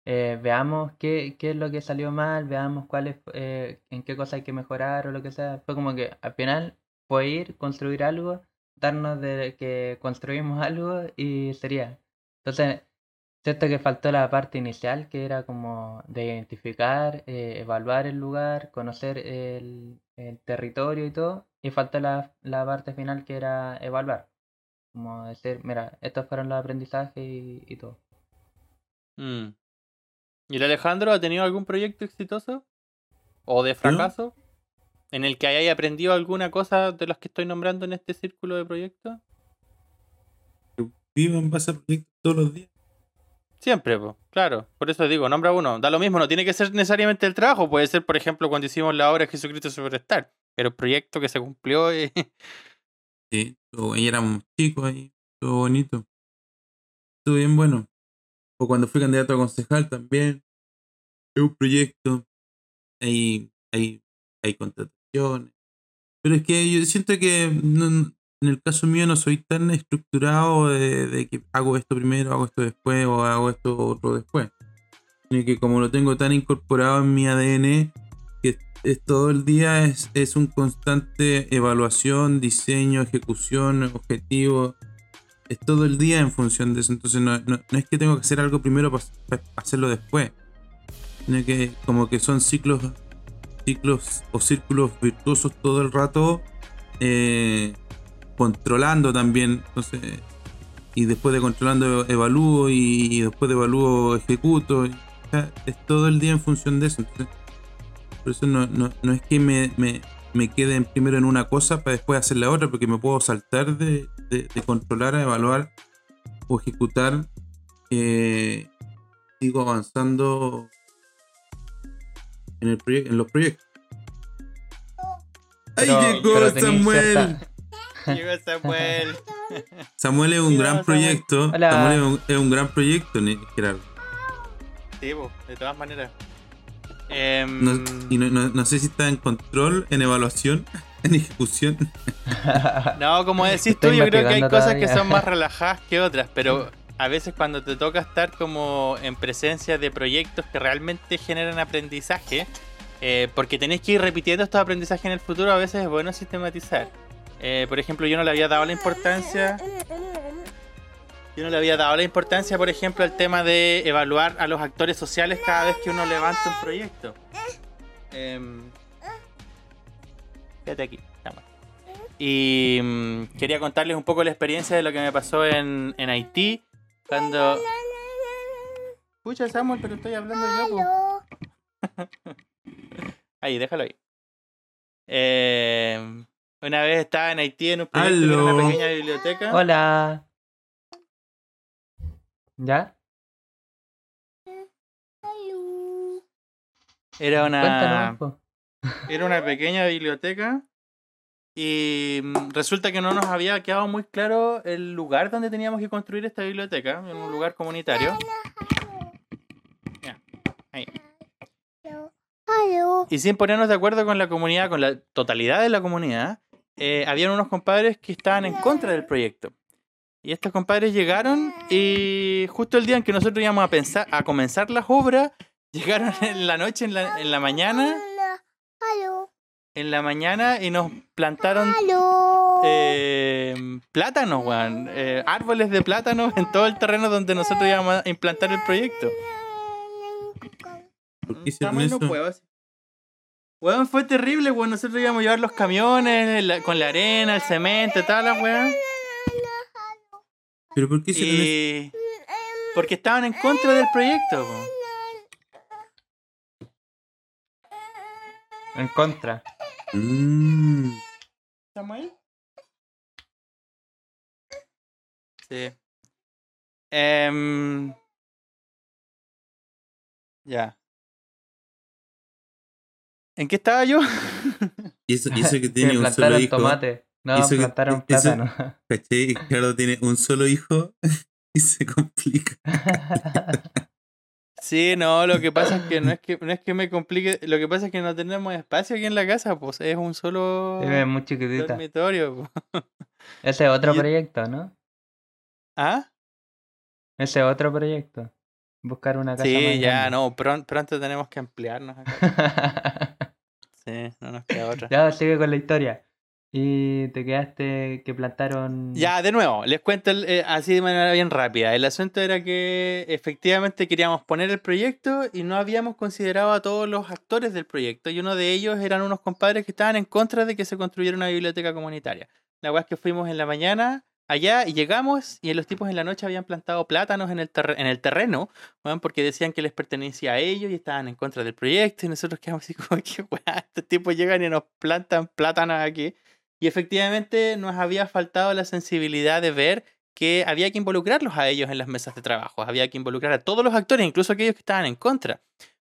eh, veamos qué, qué es lo que salió mal, veamos cuál es, eh, en qué cosa hay que mejorar o lo que sea. Fue como que al final fue ir, construir algo, darnos de que construimos algo y sería. Entonces, cierto que faltó la parte inicial que era como de identificar, eh, evaluar el lugar, conocer el, el territorio y todo, y faltó la, la parte final que era evaluar. Como decir, mira, estos fueron los aprendizajes y, y todo. Mm. ¿Y el Alejandro ha tenido algún proyecto exitoso? ¿O de fracaso? ¿En el que hayáis aprendido alguna cosa de los que estoy nombrando en este círculo de proyectos? Vivo en base a proyectos todos los días. Siempre, claro. Por eso digo, nombra uno. Da lo mismo, no tiene que ser necesariamente el trabajo. Puede ser, por ejemplo, cuando hicimos la obra de Jesucristo Superstar. Pero el proyecto que se cumplió y... Sí, estuvo- y éramos chicos ahí, todo bonito. Estuvo bien bueno. O cuando fui candidato a concejal también. Es un proyecto. Hay, hay, hay contrataciones. Pero es que yo siento que en el caso mío no soy tan estructurado de, de que hago esto primero, hago esto después o hago esto otro después. Sino que como lo tengo tan incorporado en mi ADN, que es todo el día es, es un constante evaluación, diseño, ejecución, objetivo. Es todo el día en función de eso. Entonces no, no- es que tengo que hacer algo primero para hacerlo después. Sino que como que son ciclos, ciclos o círculos virtuosos todo el rato. eh, controlando también. Entonces, y después de controlando evalúo y, después de evalúo ejecuto. es todo el día en función de eso. Por eso no, no, no es que me, me quede en- primero en una cosa para después hacer la otra, porque me puedo saltar de, de- de controlar a evaluar o ejecutar. eh, sigo avanzando en, el en los proyectos. ¡Ay, Pero- llegó pero tenía Samuel! cierta- Llegó Samuel. Samuel es un Mira, gran Samuel. proyecto. Hola. Samuel es un, es un gran proyecto, Gerardo. Sí, de todas maneras. Em, No, y no, no- no sé si está en control, en evaluación, en ejecución. No, como decís tú, yo creo que hay cosas que todavía. son más relajadas que otras, pero a veces cuando te toca estar como en presencia de proyectos que realmente generan aprendizaje, eh, porque tenés que ir repitiendo estos aprendizajes en el futuro, a veces es bueno sistematizar. Eh, por ejemplo, yo no le había dado la importancia, yo no le había dado la importancia, por ejemplo, al tema de evaluar a los actores sociales cada vez que uno levanta un proyecto. Em, Quédate aquí. Y mm, quería contarles un poco la experiencia de lo que me pasó en, en Haití. Cuando. Escucha, Samuel, pero estoy hablando yo. po. Ahí, déjalo ahí. Eh, una vez estaba en Haití en un proyecto era una pequeña biblioteca. Hola. ¿Ya? Era una. Cuéntanos. po. Era una pequeña biblioteca y mm, resulta que no nos había quedado muy claro el lugar donde teníamos que construir esta biblioteca, en un lugar comunitario. Ya, ahí. Y sin ponernos de acuerdo con la comunidad, con la totalidad de la comunidad, eh, habían unos compadres que estaban en contra del proyecto. Y estos compadres llegaron y justo el día en que nosotros íbamos a pensar, a comenzar las obras, llegaron en la noche, en la, en la mañana, en la mañana y nos plantaron eh, plátanos, weón. eh, árboles de plátanos en todo el terreno donde nosotros íbamos a implantar el proyecto. ¿Por qué hicieron Samuel, eso? no puedo así. Weón, fue terrible, weón. Nosotros íbamos a llevar los camiones la- con la arena, el cemento, toda la weón. ¿Pero por qué eso? Y... Porque estaban en contra del proyecto. En contra. Mm, Samuel. Sí. Em, Ya. ¿En qué estaba yo? y, eso, y eso que tiene un solo hijo. tomate. No, Eso que- plantaron eso- plátano. ¿Cachai? Claro, tiene un solo hijo y se complica. Sí, no, lo que pasa es que no es que no es que me complique, lo que pasa es que no tenemos espacio aquí en la casa, pues es un solo es muy dormitorio. Ese es otro Y- proyecto, ¿no? ¿Ah? Ese es otro proyecto. Buscar una casa más Sí, ya, grande. no, pron- pronto tenemos que ampliarnos acá. Sí, no nos queda otra. ya, sigue con la historia. Y te quedaste que plantaron. Ya, de nuevo, les cuento eh, así de manera bien rápida. El asunto era que efectivamente queríamos poner el proyecto y no habíamos considerado a todos los actores del proyecto. Y uno de ellos eran unos compadres que estaban en contra de que se construyera una biblioteca comunitaria. La weá es que fuimos en la mañana allá y llegamos y los tipos en la noche habían plantado plátanos en el, en el terreno, weón, porque decían que les pertenecía a ellos y estaban en contra del proyecto. Y nosotros quedamos así como que, estos tipos llegan y nos plantan plátanos aquí. Y efectivamente nos había faltado la sensibilidad de ver que había que involucrarlos a ellos en las mesas de trabajo, había que involucrar a todos los actores, incluso aquellos que estaban en contra,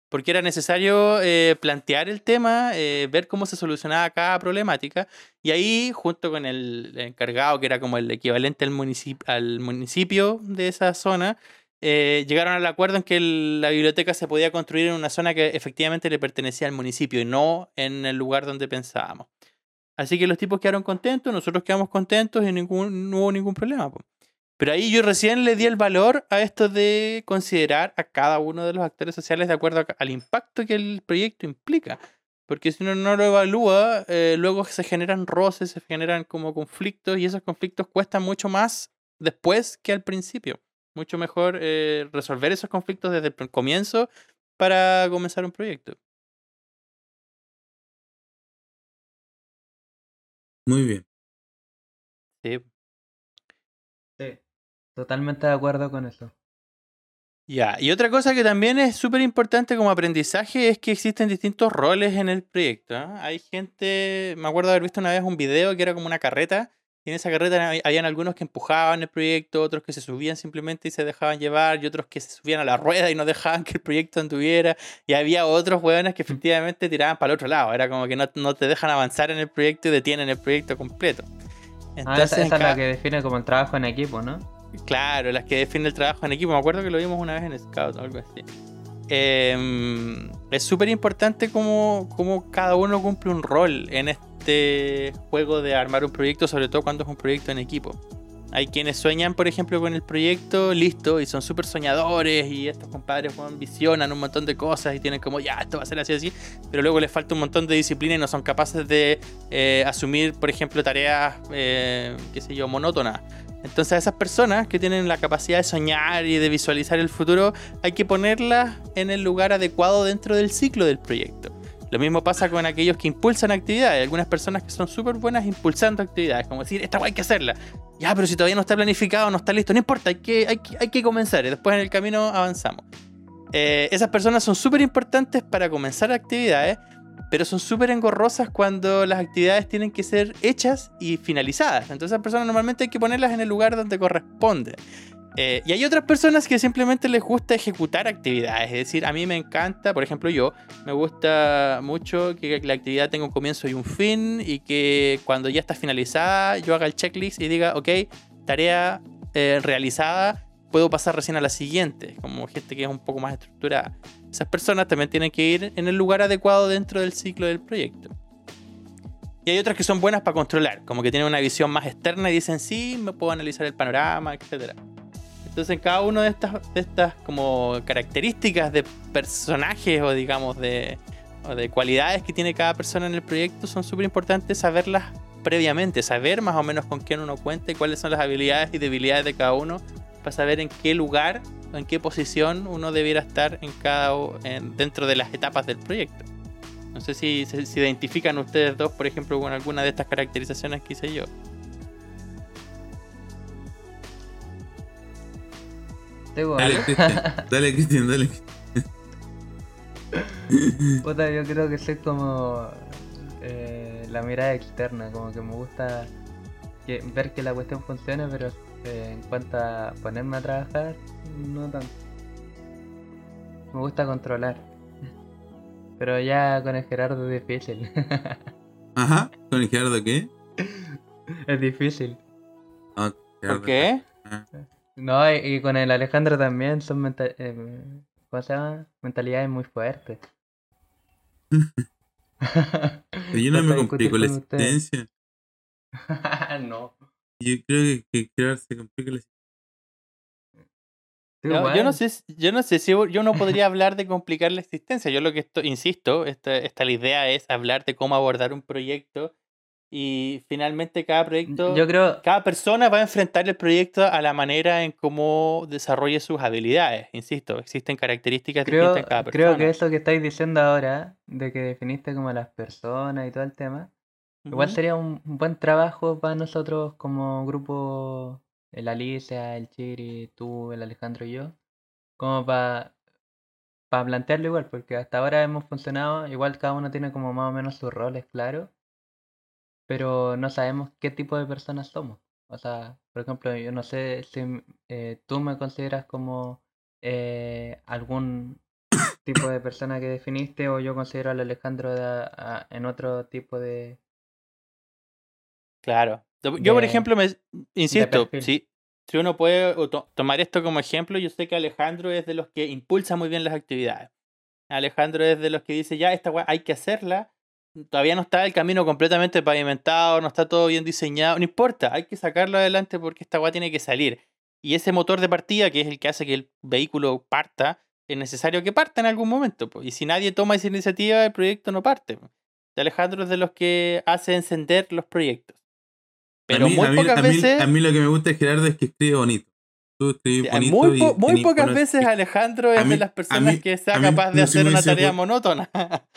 porque era necesario eh, plantear el tema, eh, ver cómo se solucionaba cada problemática, y ahí, junto con el encargado, que era como el equivalente al municipio, al municipio de esa zona, eh, llegaron al acuerdo en que la biblioteca se podía construir en una zona que efectivamente le pertenecía al municipio y no en el lugar donde pensábamos. Así que los tipos quedaron contentos, nosotros quedamos contentos y no hubo ningún problema. Pero ahí yo recién le di el valor a esto de considerar a cada uno de los actores sociales de acuerdo al impacto que el proyecto implica. Porque si uno no lo evalúa, eh, luego se generan roces, se generan como conflictos y esos conflictos cuestan mucho más después que al principio. Mucho mejor eh, resolver esos conflictos desde el comienzo para comenzar un proyecto. Muy bien. Sí. Sí. Totalmente de acuerdo con eso. Ya, y otra cosa que también es súper importante como aprendizaje es que existen distintos roles en el proyecto. ¿ah? Hay gente, me acuerdo haber visto una vez un video que era como una carreta Y en esa carreta hab- habían algunos que empujaban el proyecto, otros que se subían simplemente y se dejaban llevar, y otros que se subían a la rueda y no dejaban que el proyecto anduviera. Y había otros hueones que efectivamente tiraban para el otro lado. Era como que no, no te dejan avanzar en el proyecto y detienen el proyecto completo. Ah, Entonces, esa, esa es la que define como el trabajo en equipo, ¿no? Claro, las que definen el trabajo en equipo. Me acuerdo que lo vimos una vez en Scout o algo así. Em, es súper importante cómo, cómo cada uno cumple un rol en este juego de armar un proyecto, sobre todo cuando es un proyecto en equipo. Hay quienes sueñan, por ejemplo, con el proyecto listo y son súper soñadores y estos compadres weón, visionan un montón de cosas y tienen como, ya, esto va a ser así, así, pero luego les falta un montón de disciplina y no son capaces de eh, asumir, por ejemplo, tareas, eh, qué sé yo, monótonas. Entonces a esas personas que tienen la capacidad de soñar y de visualizar el futuro, hay que ponerlas en el lugar adecuado dentro del ciclo del proyecto. Lo mismo pasa con aquellos que impulsan actividades. Algunas personas que son súper buenas impulsando actividades, como decir, esta guay hay que hacerla. Ya, pero si todavía no está planificado, no está listo, no importa, hay que, hay que, hay que comenzar y después en el camino avanzamos. Eh, esas personas son súper importantes para comenzar actividades, pero son súper engorrosas cuando las actividades tienen que ser hechas y finalizadas. Entonces esas personas normalmente hay que ponerlas en el lugar donde corresponde. Eh, y hay otras personas que simplemente les gusta ejecutar actividades. Es decir, a mí me encanta, por ejemplo yo, me gusta mucho que la actividad tenga un comienzo y un fin y que cuando ya está finalizada yo haga el checklist y diga, ok, tarea eh, realizada, puedo pasar recién a la siguiente, como gente que es un poco más estructurada. Esas personas también tienen que ir en el lugar adecuado dentro del ciclo del proyecto. Y hay otras que son buenas para controlar, como que tienen una visión más externa y dicen, sí, me puedo analizar el panorama, etc. Entonces, en cada una de estas, de estas como características de personajes o digamos de, de cualidades que tiene cada persona en el proyecto son súper importantes saberlas previamente, saber más o menos con quién uno cuenta y cuáles son las habilidades y debilidades de cada uno para saber en qué lugar en qué posición uno debiera estar en cada dentro de las etapas del proyecto. No sé si se si identifican ustedes dos, por ejemplo, con alguna de estas caracterizaciones que hice yo. Dale. Cristian. Dale, Cristian, dale. Puta, yo creo que soy como eh, la mirada externa, como que me gusta que- ver que la cuestión funcione, pero eh, en cuanto a ponerme a trabajar, no tanto. Me gusta controlar. Pero ya con el Gerardo es difícil. Ajá. ¿Con el Gerardo qué? es difícil. Ah, Gerardo. ¿Por qué? Ah. No, y, y con el Alejandro también son menta- eh, ¿cómo se llama? mentalidades muy fuertes. Yo no me complico la con existencia. no. Yo creo que, que Gerardo se complica la No, yo, no sé, si- yo no sé si yo no podría hablar de complicar la existencia. Yo lo que estoy, insisto, esta, esta la idea es hablar de cómo abordar un proyecto y finalmente cada proyecto, Yo creo, cada persona va a enfrentar el proyecto a la manera en cómo desarrolle sus habilidades. Insisto, existen características creo, distintas en cada persona. creo que eso que estáis diciendo ahora, de que definiste como las personas y todo el tema, igual sería un buen trabajo para nosotros como grupo, el Alicia, el Chiri, tú, el Alejandro y yo, como para para plantearlo igual, porque hasta ahora hemos funcionado, igual cada uno tiene como más o menos sus roles claros, pero no sabemos qué tipo de personas somos. O sea, por ejemplo, yo no sé si eh, tú me consideras como eh, algún tipo de persona que definiste o yo considero al Alejandro de a- a- en otro tipo de... Claro. Yo, por ejemplo, me, insisto, si, si uno puede to- tomar esto como ejemplo, yo sé que Alejandro es de los que impulsa muy bien las actividades. Alejandro es de los que dice, ya, esta hay que hacerla. Todavía no está el camino completamente pavimentado, no está todo bien diseñado. No importa, hay que sacarlo adelante porque esta weá tiene que salir. Y ese motor de partida, que es el que hace que el vehículo parta, es necesario que parta en algún momento. po. Y si nadie toma esa iniciativa, el proyecto no parte. po. Alejandro es de los que hace encender los proyectos. Pero a mí, muy a mí- pocas a mí- veces. a mí lo que me gusta de Gerardo es que escribe bonito. Tú escribes bonito muy, po- muy pocas veces Alejandro es de las personas que sea capaz de hacer una tarea monótona.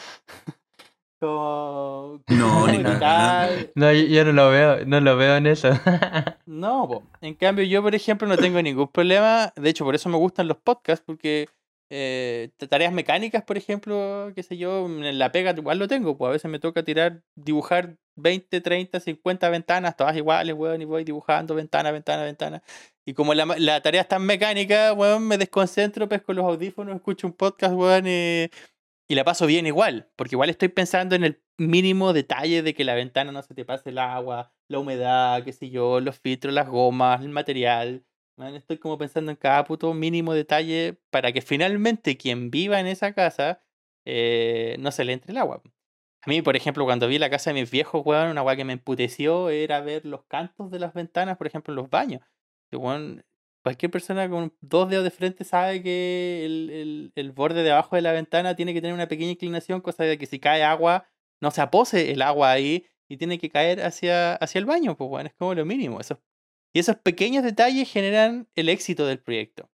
como, No, ni cagando. No, yo, no lo veo, no lo veo en eso. No, po. en cambio yo, por ejemplo, no tengo ningún problema. De hecho, por eso me gustan los podcasts, porque eh, tareas mecánicas, por ejemplo, qué sé yo, en la pega igual lo tengo. Pues a veces me toca tirar, dibujar 20, 30, 50 ventanas, todas iguales, weón, y voy dibujando ventana, ventana, ventana. Y como la, la tarea es tan mecánica, weón, me desconcentro, pesco los audífonos, escucho un podcast, weón, y, y la paso bien igual. Porque igual estoy pensando en el mínimo detalle de que la ventana no se te pase el agua, la humedad, qué sé yo, los filtros, las gomas, el material. Estoy como pensando en cada puto mínimo detalle para que finalmente quien viva en esa casa eh, no se le entre el agua. A mí, por ejemplo, cuando vi la casa de mis viejos, weón, una weá que me emputeció era ver los cantos de las ventanas, por ejemplo, en los baños. Que, weón, cualquier persona con dos dedos de frente sabe que el, el- el borde de abajo de la ventana tiene que tener una pequeña inclinación, cosa de que si cae agua, no se apose el agua ahí y tiene que caer hacia, hacia el baño, pues bueno, es como lo mínimo. Esos, y esos pequeños detalles generan el éxito del proyecto.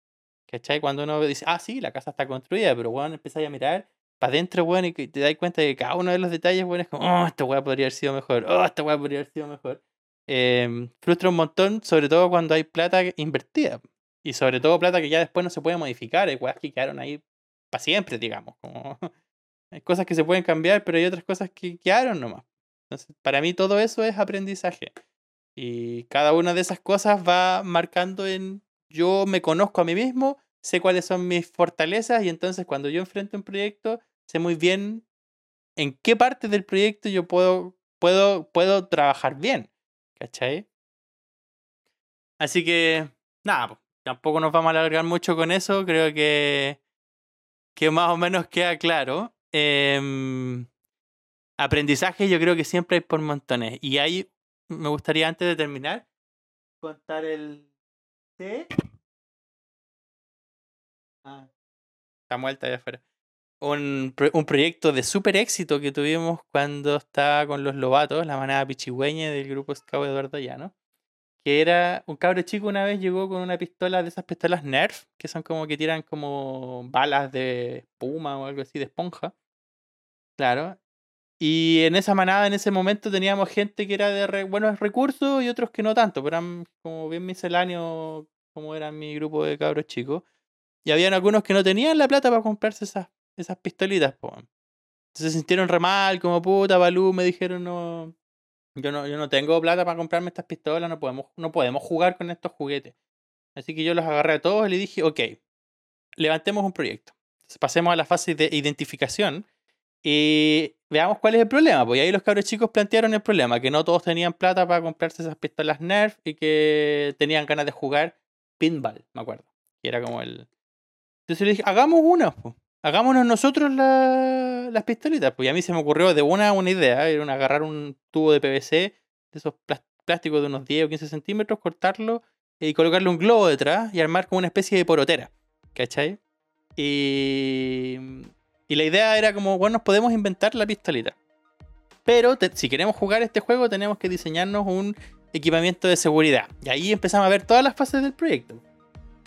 ¿Cachai? Cuando uno dice, ah, sí, la casa está construida, pero bueno, empezáis a mirar para adentro, weón, y te das cuenta de que cada uno de los detalles, weón, es como, oh, esta weá podría haber sido mejor, oh, esta weá podría haber sido mejor. Em, frustra un montón, sobre todo cuando hay plata invertida. Y sobre todo plata que ya después no se puede modificar, hay weas que quedaron ahí para siempre, digamos. Como... Hay cosas que se pueden cambiar, pero hay otras cosas que quedaron nomás. Entonces, para mí todo eso es aprendizaje. Y cada una de esas cosas va marcando en yo me conozco a mí mismo, sé cuáles son mis fortalezas y entonces cuando yo enfrento un proyecto, sé muy bien en qué parte del proyecto yo puedo, puedo, puedo trabajar bien. ¿Cachai? Así que, nada, tampoco nos vamos a alargar mucho con eso. Creo que, que más o menos queda claro. Em, aprendizaje yo creo que siempre hay por montones. Y ahí me gustaría antes de terminar contar el... ¿Sí? Ah, está muerta allá afuera. Un, un proyecto de súper éxito que tuvimos cuando estaba con los Lobatos, la manada pichigüeña del grupo Scout Eduardo Llano. Que era un cabro chico una vez llegó con una pistola de esas pistolas Nerf, que son como que tiran como balas de espuma o algo así, de esponja. Claro. Y en esa manada, en ese momento, teníamos gente que era de re- buenos recursos y otros que no tanto, pero eran como bien misceláneos, como era mi grupo de cabros chicos. Y habían algunos que no tenían la plata para comprarse esas, esas pistolitas, po. Se sintieron re mal, como puta, Balú, me dijeron, no, yo no, yo no tengo plata para comprarme estas pistolas, no podemos, no podemos jugar con estos juguetes. Así que yo los agarré a todos y le dije, ok, levantemos un proyecto. Entonces pasemos a la fase de identificación y veamos cuál es el problema. Pues y ahí los cabros chicos plantearon el problema, que no todos tenían plata para comprarse esas pistolas Nerf y que tenían ganas de jugar pinball, me acuerdo. Que era como el... Entonces le dije, hagamos una, pues. Hagámonos nosotros la- las pistolitas. Pues a mí se me ocurrió de una una idea, era agarrar un tubo de PVC, de esos plás- plásticos de unos 10 o 15 centímetros, cortarlo y colocarle un globo detrás y armar como una especie de porotera. ¿Cachai? Y, y la idea era como, bueno, nos podemos inventar la pistolita. Pero si queremos jugar este juego tenemos que diseñarnos un equipamiento de seguridad. Y ahí empezamos a ver todas las fases del proyecto.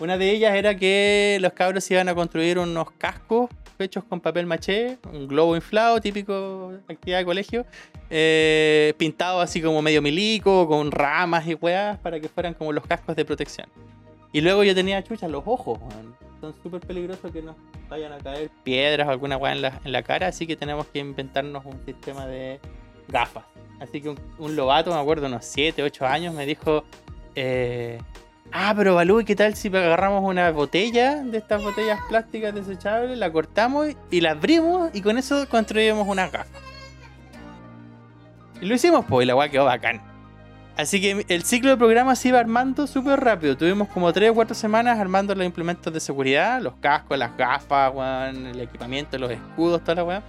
Una de ellas era que los cabros iban a construir unos cascos hechos con papel maché, un globo inflado, típico actividad de colegio, eh, pintado así como medio milico, con ramas y weas, para que fueran como los cascos de protección. Y luego yo tenía chucha los ojos, son súper peligrosos que nos vayan a caer piedras o alguna wea en la, en la cara, así que tenemos que inventarnos un sistema de gafas. Así que un, un lobato, me acuerdo, unos 7, 8 años, me dijo, eh, ah, pero Balú, ¿y ¿qué tal si agarramos una botella de estas botellas plásticas desechables, la cortamos y la abrimos y con eso construimos una gafa? Y lo hicimos, pues, y la weá quedó bacán. Así que el ciclo de programa se iba armando súper rápido. Tuvimos como 3 o 4 semanas armando los implementos de seguridad, los cascos, las gafas, el equipamiento, los escudos, toda la weá.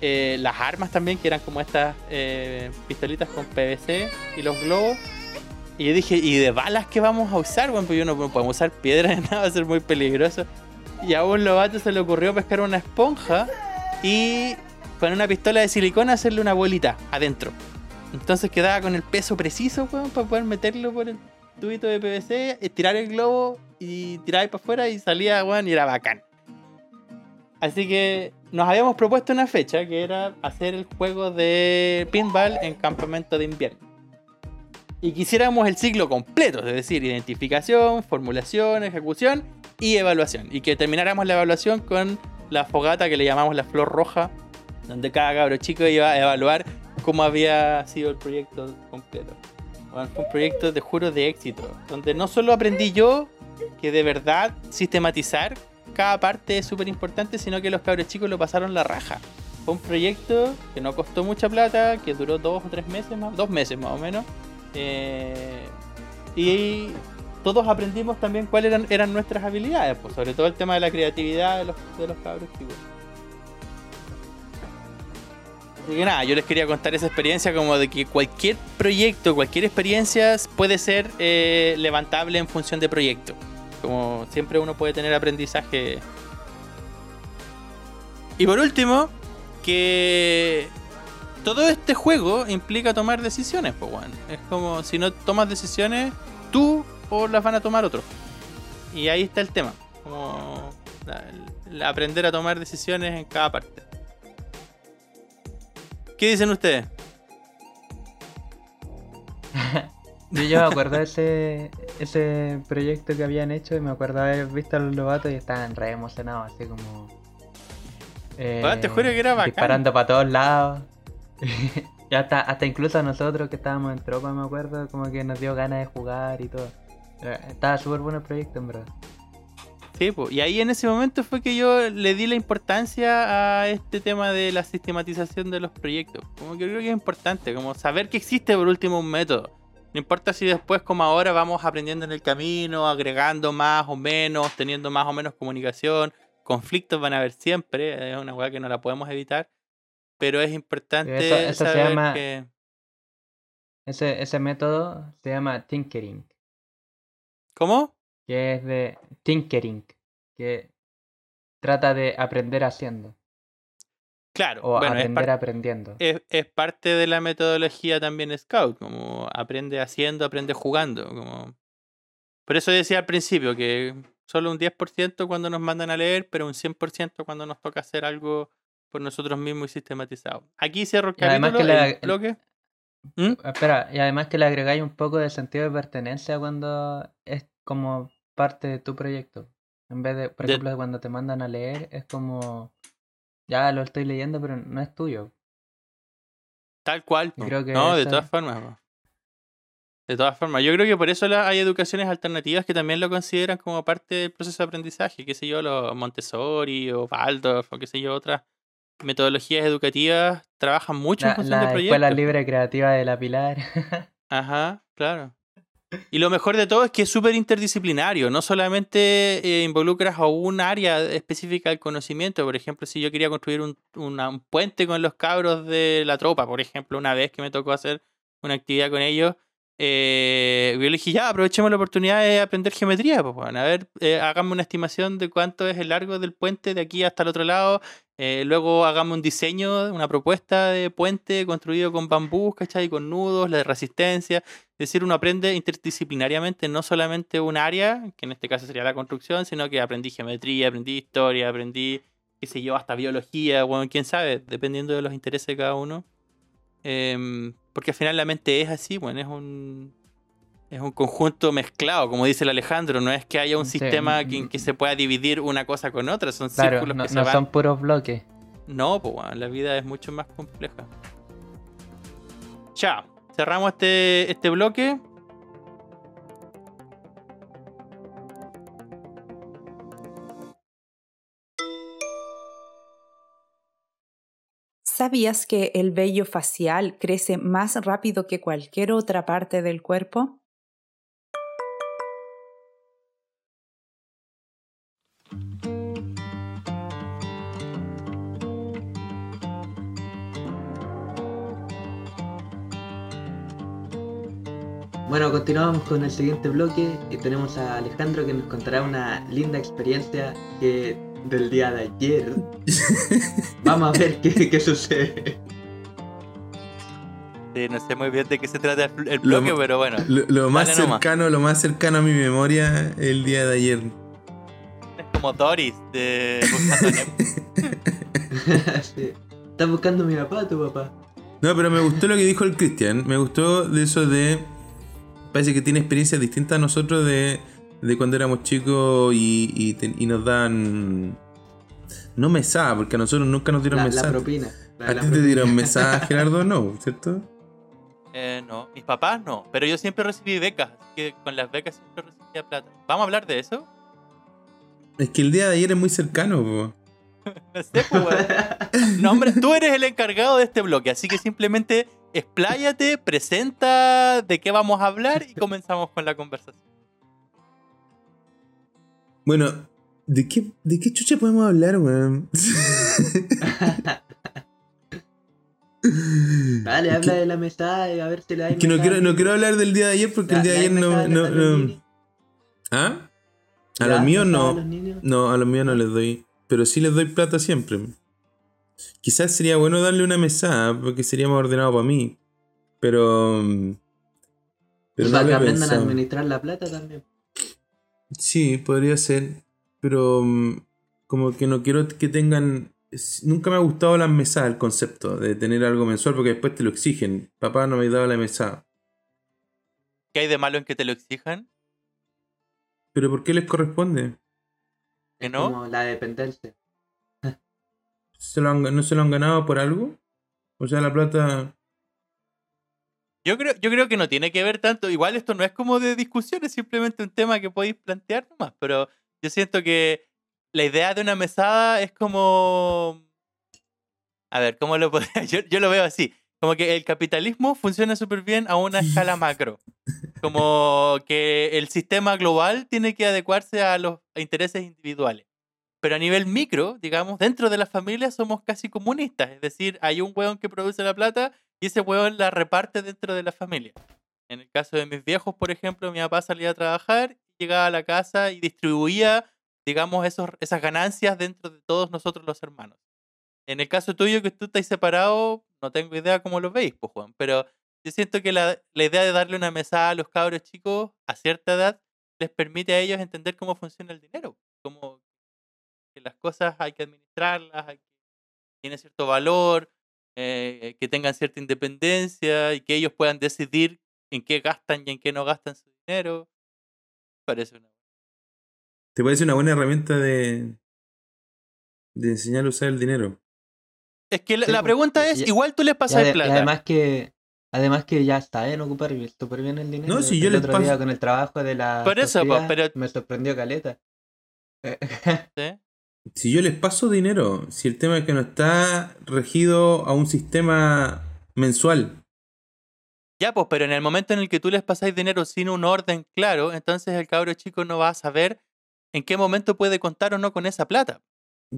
Eh, las armas también, que eran como estas eh, pistolitas con PVC y los globos. Y yo dije, ¿y de balas qué vamos a usar? Bueno, pues yo no podemos usar piedras, nada, va a ser muy peligroso. Y a un lobato se le ocurrió pescar una esponja y con una pistola de silicona hacerle una bolita adentro. Entonces quedaba con el peso preciso, para poder meterlo por el tubito de PVC, estirar el globo y tirar para afuera y salía, weón, y era bacán. Así que nos habíamos propuesto una fecha que era hacer el juego de pinball en campamento de invierno. Y quisiéramos el ciclo completo, es decir, identificación, formulación, ejecución y evaluación. Y que termináramos la evaluación con la fogata que le llamamos la flor roja, donde cada cabro chico iba a evaluar cómo había sido el proyecto completo. Bueno, fue un proyecto, te juro, de éxito. Donde no solo aprendí yo que de verdad sistematizar cada parte es súper importante, sino que los cabros chicos lo pasaron la raja. Fue un proyecto que no costó mucha plata, que duró dos o tres meses más, dos meses más o menos. Eh, y todos aprendimos también cuáles eran, eran nuestras habilidades, pues sobre todo el tema de la creatividad de los, de los cabros chicos. Así que nada, yo les quería contar esa experiencia como de que cualquier proyecto, cualquier experiencia puede ser eh, levantable en función de proyecto. Como siempre uno puede tener aprendizaje. Y por último, que todo este juego implica tomar decisiones, pues bueno. Es como si no tomas decisiones, tú o las van a tomar otros. Y ahí está el tema. Como la- la- aprender a tomar decisiones en cada parte. ¿Qué dicen ustedes? Yo, yo me acuerdo de ese, ese proyecto que habían hecho y me acuerdo haber visto a los lobatos y estaban re emocionados, así como. eh, te juro que era bacán. Disparando para todos lados. hasta, hasta incluso a nosotros que estábamos en tropa, me acuerdo, como que nos dio ganas de jugar y todo. Eh, Estaba súper bueno el proyecto, en verdad. Sí, po, y ahí en ese momento fue que yo le di la importancia a este tema de la sistematización de los proyectos. Como que creo que es importante, como saber que existe por último un método. No importa si después, como ahora, vamos aprendiendo en el camino, agregando más o menos, teniendo más o menos comunicación. Conflictos van a haber siempre, es una weá que no la podemos evitar. Pero es importante Eso- eso se saber llama- que. Ese, ese método se llama Tinkering, ¿Cómo? que es de Tinkering, que trata de aprender haciendo Claro, o bueno, aprender aprendiendo. es, es parte de la metodología también Scout, como aprende haciendo, aprende jugando. Como... Por eso decía al principio que solo un 10% cuando nos mandan a leer, pero un 100% cuando nos toca hacer algo por nosotros mismos y sistematizado. Aquí cierro el Y además capítulo, que la- el bloque. ¿Mm? Espera, y además que le agregáis un poco de sentido de pertenencia cuando es como parte de tu proyecto. En vez de, por De- ejemplo, cuando te mandan a leer, es como, ya lo estoy leyendo, pero no es tuyo. Tal cual. Creo que no, de todas formas. De todas formas, yo creo que por eso la- hay educaciones alternativas que también lo consideran como parte del proceso de aprendizaje, qué sé yo, los Montessori o Waldorf o qué sé yo, otras metodologías educativas trabajan mucho en La, función de la proyectos. Escuela Libre Creativa de la Pilar. Ajá, claro. Y lo mejor de todo es que es súper interdisciplinario, no solamente eh, involucras a un área específica del conocimiento, por ejemplo, si yo quería construir un, una- un puente con los cabros de la tropa, por ejemplo, una vez que me tocó hacer una actividad con ellos, eh, yo le dije, ya, aprovechemos la oportunidad de aprender geometría, pues, bueno, a ver, eh, hagamos una estimación de cuánto es el largo del puente de aquí hasta el otro lado, eh, luego hagamos un diseño, una propuesta de puente construido con bambú, ¿cachai? Con nudos, la de resistencia. Es decir, uno aprende interdisciplinariamente no solamente un área, que en este caso sería la construcción, sino que aprendí geometría, aprendí historia, aprendí, qué sé yo, hasta biología, bueno, quién sabe, dependiendo de los intereses de cada uno. Em, porque al final la mente es así, bueno, es un, es un conjunto mezclado, como dice el Alejandro, no es que haya un Sí, sistema mm, que, mm. que se pueda dividir una cosa con otra, son claro, círculos no, que se no van son puros bloques. no, pues bueno, la vida es mucho más compleja. Ya, cerramos este, este bloque. ¿Sabías que el vello facial crece más rápido que cualquier otra parte del cuerpo? Bueno, continuamos con el siguiente bloque y tenemos a Alejandro que nos contará una linda experiencia que del día de ayer. Vamos a ver qué, qué sucede. Sí, no sé muy bien de qué se trata el, el Lo bloque, pero bueno. Lo, lo más nomás. cercano, lo más cercano a mi memoria el día de ayer. Es como Doris de. Sí. ¿Estás buscando a mi papá tu papá? No, pero me gustó lo que dijo el Cristian. Me gustó de eso de. Parece que tiene experiencias distintas a nosotros de, de cuando éramos chicos y, y, te- y nos dan. No mesada, porque a nosotros nunca nos dieron La, la mesada. propina. La ¿A de la ti te propina. dieron mesa, Gerardo? No, ¿cierto? Eh, no, mis papás no, pero yo siempre recibí becas, así que con las becas siempre recibía plata. ¿Vamos a hablar de eso? Es que el día de ayer es muy cercano, po. No sé, pues. No, hombre, tú eres el encargado de este bloque, así que simplemente expláyate, presenta de qué vamos a hablar y comenzamos con la conversación. Bueno, ¿de qué, ¿de qué chucha podemos hablar, weón? Dale, Es habla que- de la mesa y a ver si le hay Es que no mesada quiero, no quiero hablar del día de ayer porque el día de ¿le ayer no. mesada no, a no-? ¿Ah? A ¿Le los míos mesada a no. los? No, a los míos no les doy. Pero sí les doy plata siempre. Quizás sería bueno darle una mesada porque sería más ordenado para mí. Pero. mm, Pero no Para lo que aprendan a pensado. administrar la plata también. Sí, podría ser. Pero mm, como que no quiero que tengan. Nunca me ha gustado las mesadas, el concepto de tener algo mensual, porque después te lo exigen. Papá no me daba la mesada. ¿Qué hay de malo en que te lo exijan? ¿Pero por qué les corresponde? ¿Que Es no? Como la dependencia. ¿Se lo han- ¿No se lo han ganado por algo? O sea, la plata. Yo creo, yo creo que no tiene que ver tanto. Igual esto no es como de discusión, es simplemente un tema que podéis plantear nomás. Pero yo siento que la idea de una mesada es como. A ver, ¿cómo lo podría? Yo, yo lo veo así. Como que el capitalismo funciona súper bien a una escala macro. Como que el sistema global tiene que adecuarse a los intereses individuales. Pero a nivel micro, digamos, dentro de las familias somos casi comunistas. Es decir, hay un hueón que produce la plata y ese hueón la reparte dentro de la familia. En el caso de mis viejos, por ejemplo, mi papá salía a trabajar, llegaba a la casa y distribuía, digamos, esos, esas ganancias dentro de todos nosotros los hermanos. En el caso tuyo, que tú estás separado, no tengo idea cómo lo veis, pues, Juan, pero yo siento que la, la idea de darle una mesada a los cabros chicos a cierta edad les permite a ellos entender cómo funciona el dinero, como que las cosas hay que administrarlas, tiene cierto valor, eh, que tengan cierta independencia y que ellos puedan decidir en qué gastan y en qué no gastan su dinero. Parece una... ¿Te parece una buena herramienta de. de enseñar a usar el dinero? Es que la, Sí, la pues, pregunta es, igual tú les pasas y plata. además que además que ya saben ocupar bien- súper bien el dinero. No, si El yo les otro paso- día con el trabajo de la Por eso, pues, pero- me sorprendió caleta. ¿sí? Si yo les paso dinero, si el tema es que no está regido a un sistema mensual. Ya, pues, pero en el momento en el que tú les pasáis dinero sin un orden claro, entonces el cabro chico no va a saber en qué momento puede contar o no con esa plata.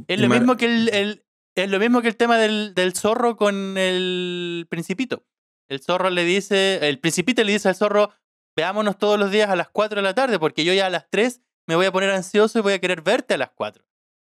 Es lo Mar- mismo que el, el- es lo mismo que el tema del, del zorro con el principito. El zorro le dice, el principito le dice al zorro, veámonos todos los días a las 4 de la tarde, porque yo ya a las 3 me voy a poner ansioso y voy a querer verte a las 4.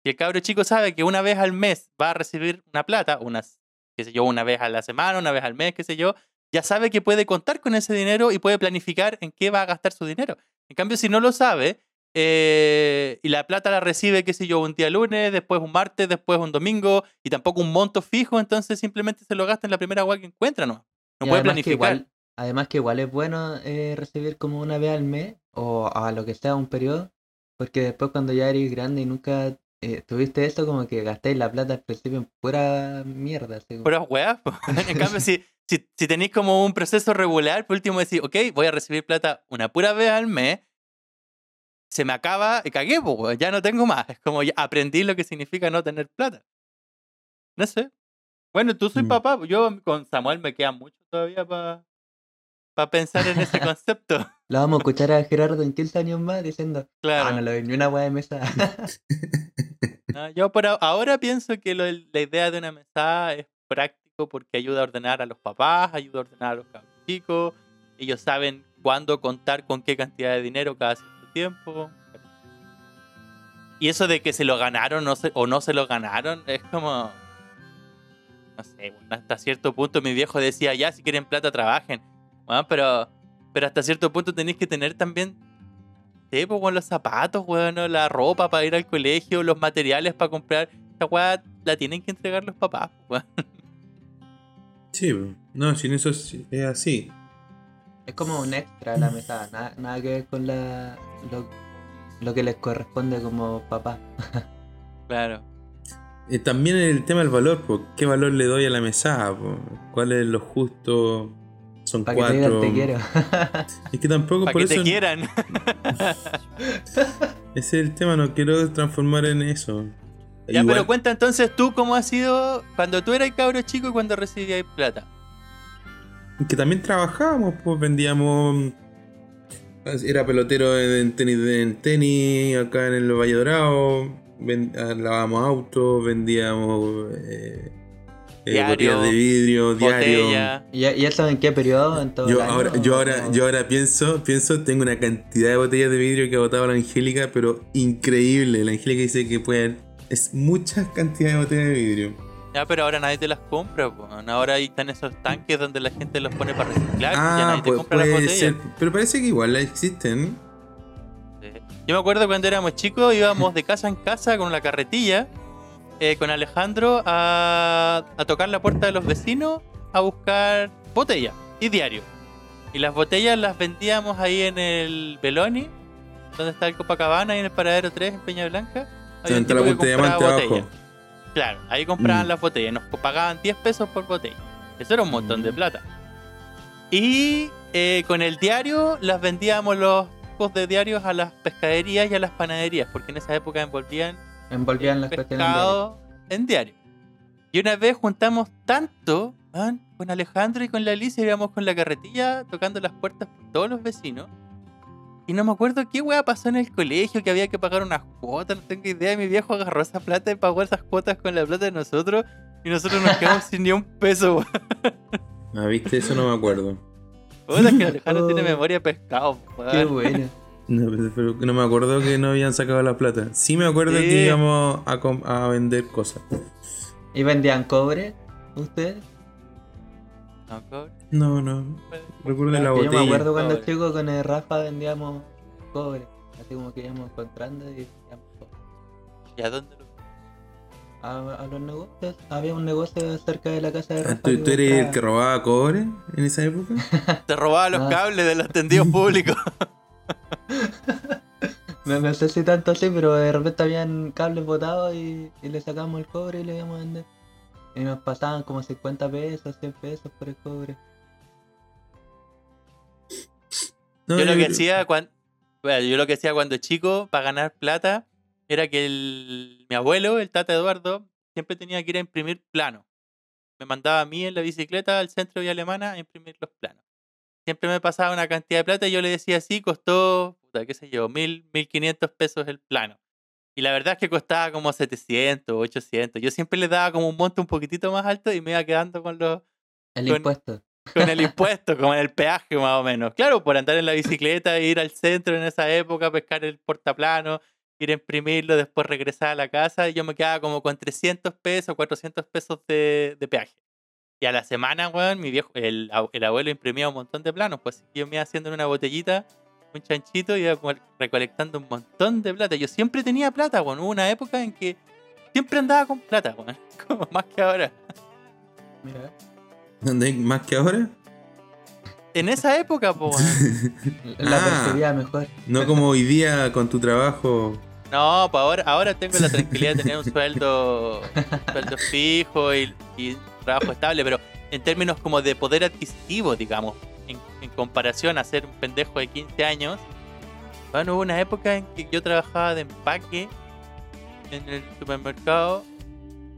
Y el cabro chico sabe que una vez al mes va a recibir una plata, unas, qué sé yo, una vez a la semana, una vez al mes, qué sé yo, ya sabe que puede contar con ese dinero y puede planificar en qué va a gastar su dinero. En cambio, si no lo sabe, eh, y la plata la recibe, qué sé yo, un día lunes, después un martes, después un domingo, y tampoco un monto fijo, entonces simplemente se lo gasta en la primera agua que encuentra, ¿no? No Y puede que planificar. igual, además que igual es bueno eh, recibir como una vez al mes o a lo que sea un periodo, porque después cuando ya eres grande y nunca eh, tuviste eso, como que gastáis la plata al principio en pura mierda. como- Puras weas. en cambio, si, si, si tenéis como un proceso regular, por último decís, ok, voy a recibir plata una pura vez al mes, se me acaba y cagué, weón, ya no tengo más. Es como ya aprendí lo que significa no tener plata. No sé. Bueno, tú soy Mm. papá, yo con Samuel me queda mucho todavía para pensar en ese concepto. Lo vamos a escuchar a Gerardo en 15 años más diciendo, Claro. ah, no le doy ni una weá de mesa. No, yo por ahora pienso que lo la idea de una mesada es práctico porque ayuda a ordenar a los papás, ayuda a ordenar a los chicos. Ellos saben cuándo contar con qué cantidad de dinero cada cierto tiempo. Y eso de que se lo ganaron no se- o no se lo ganaron es como... No sé, hasta cierto punto mi viejo decía, ya, si quieren plata, trabajen. Pero, pero hasta cierto punto tenéis que tener también Sí, pues, weón, los zapatos, weón, la ropa para ir al colegio, los materiales para comprar. Esta weá la tienen que entregar los papás, weón. Sí, no, sin eso es, es así. es como un extra la mesa, nada, nada que ver con la, lo, lo que les corresponde como papá. Claro. eh, también el tema del valor, po. ¿qué valor le doy a la mesada? po? ¿Cuál es lo justo? Son Para que te digan cuatro. te quiero. Es que tampoco Para por que eso. te quieran. Ese es el tema, no quiero transformar en eso. ya, Igual- pero cuenta entonces tú cómo ha sido cuando tú eras cabro chico y cuando recibías plata. Que también trabajábamos, pues vendíamos. Era pelotero en tenis, en tenis acá en el Valle Dorado. ven- ah, lavábamos autos, vendíamos eh, Diario, botellas de vidrio, diario. Botella. ¿Y, y eso en qué periodo? ¿En todo Yo año ahora, yo ahora, yo ahora pienso, pienso, tengo una cantidad de botellas de vidrio que ha botado la Angélica, pero increíble. La Angélica dice que pueden. Es mucha cantidad de botellas de vidrio. Ya, pero ahora nadie te las compra. po. Ahora ahí están esos tanques donde la gente los pone para reciclar. y ya Ah, nadie te pu- compra las botellas. ser. Pero parece que igual existen. Sí. Yo me acuerdo cuando éramos chicos, íbamos de casa en casa con la carretilla, eh, con Alejandro, a, a tocar la puerta de los vecinos a buscar botellas y diario. Y las botellas las vendíamos ahí en el Beloni, donde está el Copacabana, y en el Paradero 3 en Peña Blanca. Había un la que diamante abajo. Claro, ahí compraban Mm. las botellas, nos pagaban 10 pesos por botella. Eso era un montón de Mm. plata. Y eh, con el diario las vendíamos los tipos de diarios a las pescaderías y a las panaderías, porque en esa época envolvían Envolvían las cuestiones. en pescado en diario. Y una vez juntamos tanto con Alejandro y con la Alicia, íbamos con la carretilla tocando las puertas por todos los vecinos. Y no me acuerdo qué weá pasó en el colegio, que había que pagar unas cuotas, no tengo idea. Mi viejo agarró esa plata y pagó esas cuotas con la plata de nosotros. Y nosotros nos quedamos sin ni un peso, weón. Ah, viste, eso no me acuerdo. Puta, es que Alejandro tiene Oh. memoria de pescado, weón. Qué bueno. No, pero, no me acuerdo que no habían sacado la plata. Sí me acuerdo Sí. que íbamos a, com- a vender cosas. ¿Y vendían cobre? ¿Ustedes? No, cobre. No, no. Recuerdo la Que yo botella. me acuerdo cuando Cobre. chico con el Rafa vendíamos cobre. Así como que íbamos encontrando y vendíamos cobre. ¿Y a dónde lo A, a los negocios. Había un negocio cerca de la casa de Ah, Rafa. ¿Tú, tú eres el que robaba cobre en esa época? Te robaba los cables de los tendidos públicos. No, no sé si tanto así, pero de repente habían cables botados y, y le sacamos el cobre y le íbamos a vender. Y nos pasaban como 50 pesos, 100 pesos por el cobre. No, yo lo que hacía cuando yo lo que hacía cuando chico para ganar plata era que el, mi abuelo, el tata Eduardo, siempre tenía que ir a imprimir planos. Me mandaba a mí en la bicicleta al centro de Vía Alemana a imprimir los planos. Siempre me pasaba una cantidad de plata y yo le decía así, costó, puta, qué sé yo, mil, mil quinientos pesos el plano. Y la verdad es que costaba como 700, 800. Yo siempre le daba como un monto un poquitito más alto y me iba quedando con los, El Con- impuesto. con el impuesto, como en el peaje más o menos. Claro, por andar en la bicicleta, ir al centro en esa época, pescar el portaplano, ir a imprimirlo, después regresar a la casa, y yo me quedaba como con 300 pesos, 400 pesos de, de peaje. Y a la semana, weón, mi viejo, el, ab- el abuelo imprimía un montón de planos, pues yo me iba haciendo en una botellita, un chanchito, y iba como recolectando un montón de plata. Yo siempre tenía plata, weón. Hubo una época en que siempre andaba con plata, weón. Como más que ahora. Mira. ¿Dónde hay más que ahora? En esa época, pues, weón. La Ah. percibía mejor. No como hoy día con tu trabajo. No, pues ahora, ahora tengo la tranquilidad de tener un sueldo, fijo y, trabajo estable, pero en términos como de poder adquisitivo, digamos, en, en comparación a ser un pendejo de 15 años, bueno, hubo una época en que yo trabajaba de empaque en el supermercado,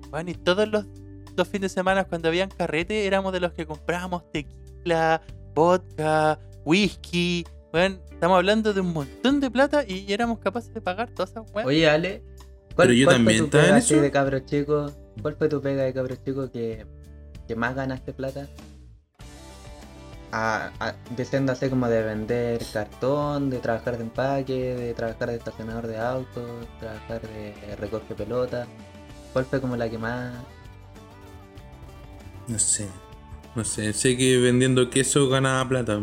bueno, y todos los, los fines de semana cuando habían carrete éramos de los que comprábamos tequila, vodka, whisky, bueno, estamos hablando de un montón de plata y éramos capaces de pagar todas esas weas. Oye, Ale. ¿Cuál, Pero yo cuál también fue tu pega así de cabro chico? ¿Cuál fue tu pega de cabro chico que, que más ganaste plata? A, a, diciendo así como de vender cartón, de trabajar de empaque, de trabajar de estacionador de autos, trabajar de recoge pelota. ¿Cuál fue como la que más... No sé. No sé. Sé que vendiendo queso ganaba plata.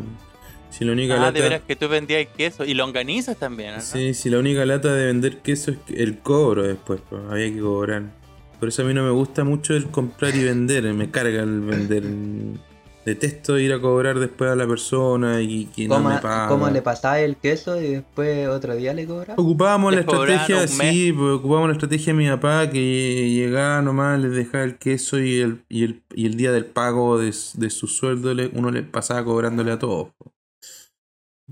Si la única Ah, lata. de veras que tú vendías queso y longanizas también, ¿no? Sí, si la única lata de vender queso es que- el cobro después, pues, había que cobrar. Por eso a mí no me gusta mucho el comprar y vender, me carga el vender. Detesto ir a cobrar después a la persona y que no ¿Cómo, me paga. cómo le pasaba el queso y después otro día le cobraba? Ocupábamos la estrategia, sí, pues, ocupábamos la estrategia de mi papá que llegaba nomás, les dejaba el queso y el, y el, y el día del pago de, de su sueldo uno le pasaba cobrándole a todos. po.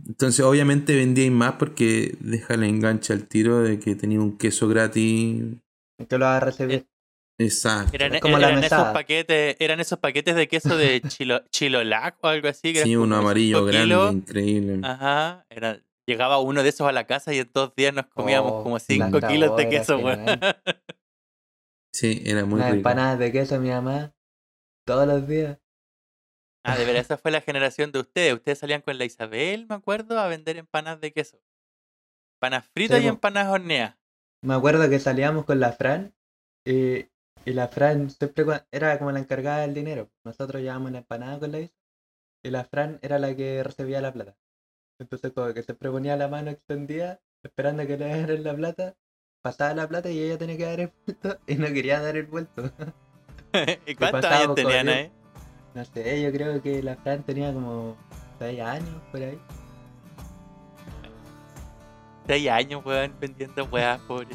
Entonces obviamente vendía más porque deja la engancha al tiro de que tenía un queso gratis. Que lo va a recibir. Exacto. Eran, Es como la eran esos mesada. paquetes, eran esos paquetes de queso de chilo, chilolac o algo así. que Sí, uno amarillo grande, kilos. increíble. Ajá. Era, llegaba uno de esos a la casa y en dos días nos comíamos Oh, como 5 planta kilos de queso, weón. Sí, era muy Unas rico. empanadas de queso mi mamá. Todos los días. Ah, de verdad, esa fue la generación de ustedes. Ustedes salían con la Isabel, me acuerdo, a vender empanadas de queso. Empanadas fritas Sí, y empanadas horneadas. Me acuerdo que salíamos con la Fran y, y la Fran siempre era como la encargada del dinero. Nosotros llevábamos la empanada con la Isa y la Fran era la que recibía la plata. Entonces como que siempre ponía la mano extendida esperando que le dieran la plata, pasaba la plata y ella tenía que dar el vuelto y no quería dar el vuelto. ¿Y cuántos años tenían ahí? No sé, yo creo que la Fran tenía como 6 años por ahí. Seis años, weón, vendiendo weas, pobre.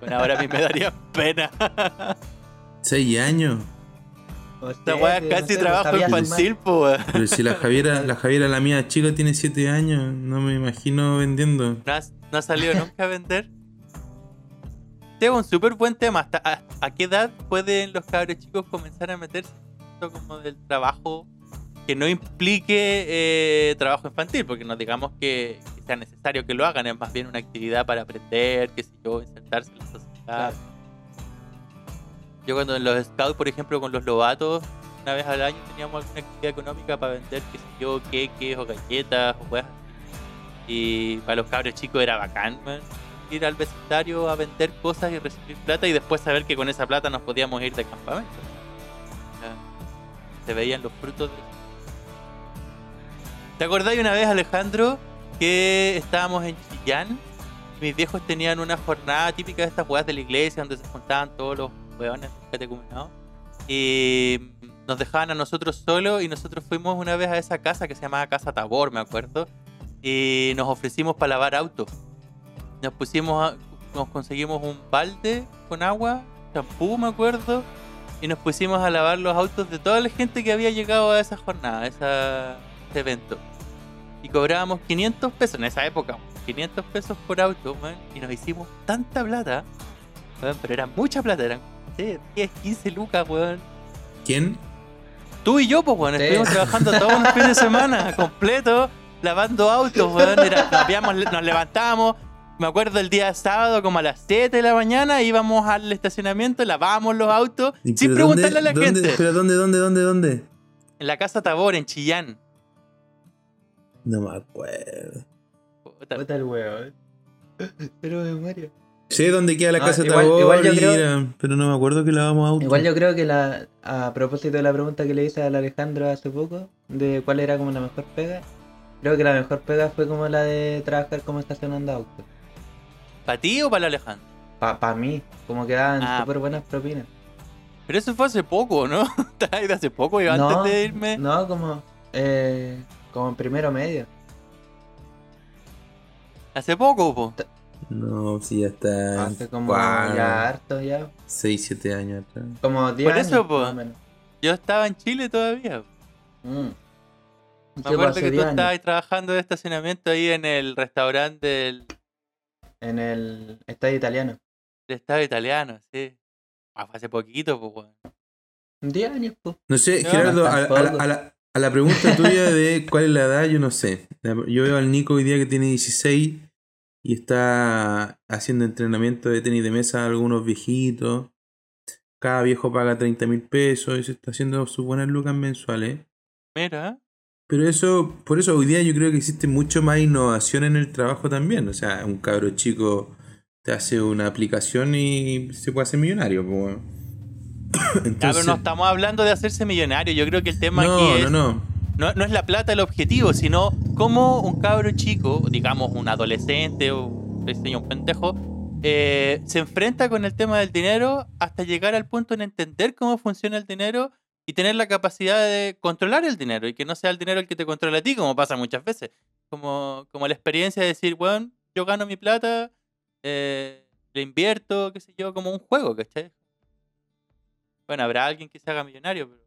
Bueno, ahora a mí me daría pena. ¿Seis años? O Esta wea es no casi sé, pues, trabajo infantil, po, weón. Pero si la Javiera, la Javiera, la mía chica, tiene siete años, no me imagino vendiendo. ¿No, has- no ha salido nunca a vender? Este es un súper buen tema. ¿Hasta a, a qué edad pueden los cabros chicos comenzar a meterse como del trabajo que no implique eh, trabajo infantil? Porque no digamos que, que sea necesario que lo hagan, es más bien una actividad para aprender, qué sé yo, insertarse en la sociedad. Claro. Yo cuando en los scouts, por ejemplo, con los lobatos, una vez al año teníamos alguna actividad económica para vender, qué sé yo, queques o galletas o weas. Y para los cabros chicos era bacán, man, ir al vecindario a vender cosas y recibir plata y después saber que con esa plata nos podíamos ir de campamento. Se veían los frutos de ¿Te acordás una vez, Alejandro, que estábamos en Chillán? Mis viejos tenían una jornada típica de estas weas de la iglesia donde se juntaban todos los weones catecumenados y nos dejaban a nosotros solos y nosotros fuimos una vez a esa casa que se llamaba Casa Tabor, me acuerdo, y nos ofrecimos para lavar autos. Nos pusimos, a- nos conseguimos un balde con agua, champú, me acuerdo, y nos pusimos a lavar los autos de toda la gente que había llegado a esa jornada, a esa- ese evento. Y cobrábamos 500 pesos en esa época, 500 pesos por auto, man, y nos hicimos tanta plata, weón, pero era mucha plata, eran sé, 10, 15 lucas, weón. ¿Quién? Tú y yo, pues, weón, Sí. estuvimos trabajando todos los fines de semana, completo, lavando autos, weón. Era, nos, habíamos- nos levantábamos, me acuerdo el día sábado, como a las 7 de la mañana, íbamos al estacionamiento, lavábamos los autos, ¿Y sin dónde- preguntarle a la dónde- gente. ¿Pero dónde, dónde, dónde, dónde? En la casa Tabor, en Chillán. No me acuerdo. Puta, el weón. Pero memoria. Sé dónde queda la Ah, casa igual- Tabor, igual yo creo- era- pero no me acuerdo que lavamos auto. Igual yo creo que la a propósito de la pregunta que le hice al Alejandro hace poco, de cuál era como la mejor pega, creo que la mejor pega fue como la de trabajar como estacionando autos. ¿Para ti o para el Alejandro? Para pa mí, como que daban Ah. súper buenas propinas. Pero eso fue hace poco, ¿no? De hace poco, yo no, antes de irme. No, como, eh, como en primero medio. Hace poco, po. No, sí, ya está. Hace como ya harto ya. 6, 7 años atrás. Como 10 Por eso, años, po. Yo estaba en Chile todavía. Mm. Me acuerdo que tú 10 años. estabas trabajando de estacionamiento ahí en el restaurante del, En el estadio italiano. del Estado italiano, sí. Ah, fue hace poquito, pues, weón. 10 años, pues. No sé, No, Gerardo, a, a la, a la- a la pregunta tuya de cuál es la edad, yo no sé. Yo veo al Nico hoy día que tiene 16 y está haciendo entrenamiento de tenis de mesa a algunos viejitos. Cada viejo paga 30 mil pesos y se está haciendo sus buenas lucas mensuales. Mira, Pero eso, por eso hoy día yo creo que existe mucho más innovación en el trabajo también. O sea, un cabro chico te hace una aplicación y se puede hacer millonario. pero Entonces, no estamos hablando de hacerse millonario. Yo creo que el tema no, aquí es. no, no. No, no es la plata el objetivo, sino cómo un cabro chico, digamos un adolescente o un pendejo, eh, se enfrenta con el tema del dinero hasta llegar al punto en entender cómo funciona el dinero y tener la capacidad de controlar el dinero y que no sea el dinero el que te controla a ti, como pasa muchas veces. Como, como la experiencia de decir, bueno, yo gano mi plata, eh, le invierto, qué sé yo, como un juego, ¿cachai? Bueno, habrá alguien que se haga millonario, pero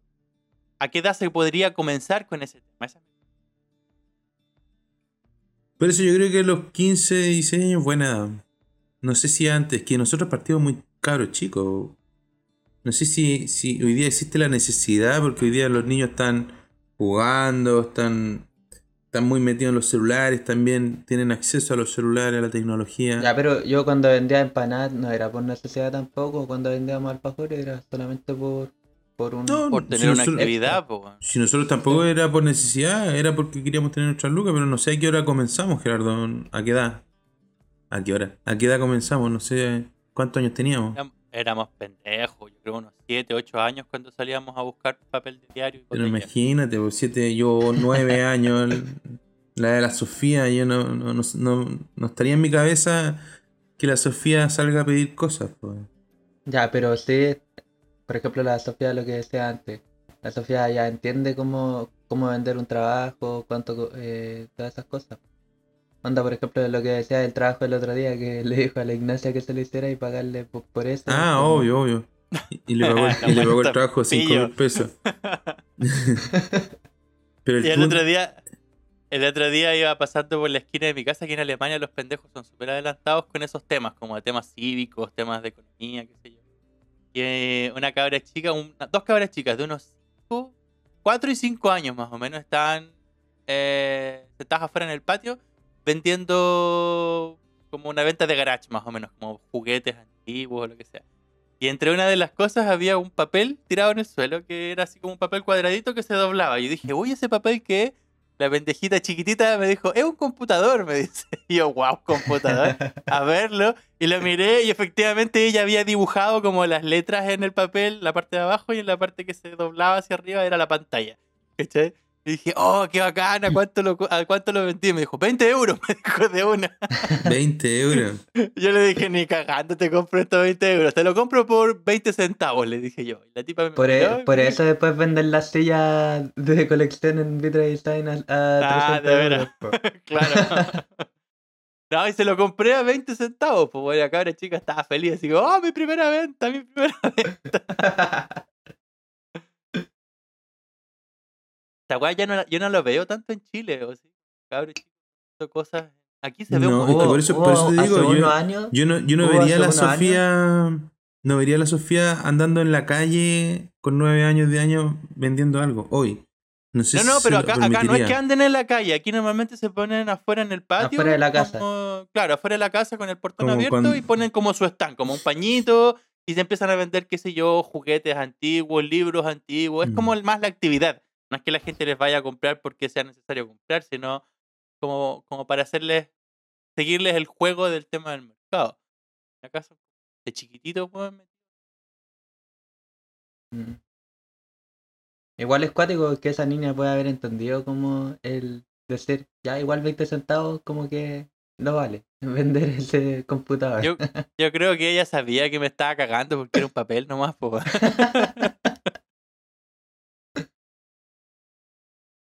¿a qué edad se podría comenzar con ese tema? Por eso yo creo que los 15, 16 años, buena. No sé si antes, que nosotros partimos muy cabros chicos. No sé si, si hoy día existe la necesidad, porque hoy día los niños están jugando, están, están muy metidos en los celulares, también tienen acceso a los celulares, a la tecnología. Ya, pero yo cuando vendía empanadas no era por necesidad tampoco, cuando vendíamos alfajores era solamente por, por un... No, Por si tener una nosotros- actividad, po. Si nosotros tampoco era por necesidad, era porque queríamos tener nuestras lucas, pero no sé a qué hora comenzamos, Gerardo. ¿A qué edad? ¿A qué hora? ¿A qué edad comenzamos? No sé cuántos años teníamos. Éram- Éramos pendejos, yo creo unos 7, 8 años cuando salíamos a buscar papel de diario. y Pero imagínate, por siete, yo nueve años, el- la de la Sofía, yo no, no, no, no- no estaría en mi cabeza que la Sofía salga a pedir cosas. pues. Ya, pero sí, por ejemplo, la Sofía, lo que decía antes, la Sofía ya entiende cómo, cómo vender un trabajo, cuánto, co- eh, todas esas cosas. Onda, por ejemplo, lo que decía del trabajo el otro día, que le dijo a la Ignacia que se lo hiciera y pagarle por, por eso. Ah, obvio, obvio. Y, y le pagó, el- y le pagó el trabajo cinco Pillo. mil pesos. Pero el Y el otro día, el otro día iba pasando por la esquina de mi casa, aquí en Alemania los pendejos son súper adelantados con esos temas, como temas cívicos, temas de economía, qué sé yo. Y eh, una cabra chica, dos cabras chicas de unos 5, 4 y 5 años más o menos, estaban eh, sentadas afuera en el patio vendiendo como una venta de garage más o menos, como juguetes antiguos o lo que sea. Y entre una de las cosas había un papel tirado en el suelo que era así como un papel cuadradito que se doblaba. Y dije, uy, ese papel que la pendejita chiquitita me dijo, es un computador, me dice. Y yo, wow, computador. A verlo. Y lo miré y efectivamente ella había dibujado como las letras en el papel, la parte de abajo y en la parte que se doblaba hacia arriba era la pantalla. ¿Cachai? Y dije, oh, qué bacana, ¿cuánto lo, ¿a cuánto lo vendí? Me dijo, 20 euros, me dijo de una. 20 euros. Yo le dije, ni cagando te compro estos 20 euros. Te lo compro por 20 centavos, le dije yo. La tipa me Por, miró e- por me eso después venden las sillas de colección en Vitra Design a, a Ah, 300 de veras. Claro. No, y se lo compré a 20 centavos. Pues bueno, la cabra chica estaba feliz. Así oh, mi primera venta, mi primera venta. Esta weá ya no, la- yo no lo veo tanto en Chile. O chico, haciendo cosas. Aquí se ve No, un es que poco. por eso- por eso te digo, yo- años, Yo no, yo no vería a la Sofía. No vería a la Sofía andando en la calle con nueve años de años vendiendo algo hoy. No sé No, no, pero acá, acá no es que anden en la calle. Aquí normalmente se ponen afuera en el patio. Afuera de la casa. como- claro, afuera de la casa con el portón Como abierto cuando- y ponen como su stand, como un pañito. Y se empiezan a vender, qué sé yo, juguetes antiguos, libros antiguos. Es Mm. como más la actividad. No es que la gente les vaya a comprar porque sea necesario comprar, sino como, como para hacerles, seguirles el juego del tema del mercado. ¿Acaso? De chiquitito, pues, Mm. Igual es cuático que esa niña pueda haber entendido como el decir, ya igual 20 centavos como que no vale vender ese computador. Yo, yo creo que ella sabía que me estaba cagando porque era un papel nomás, pues.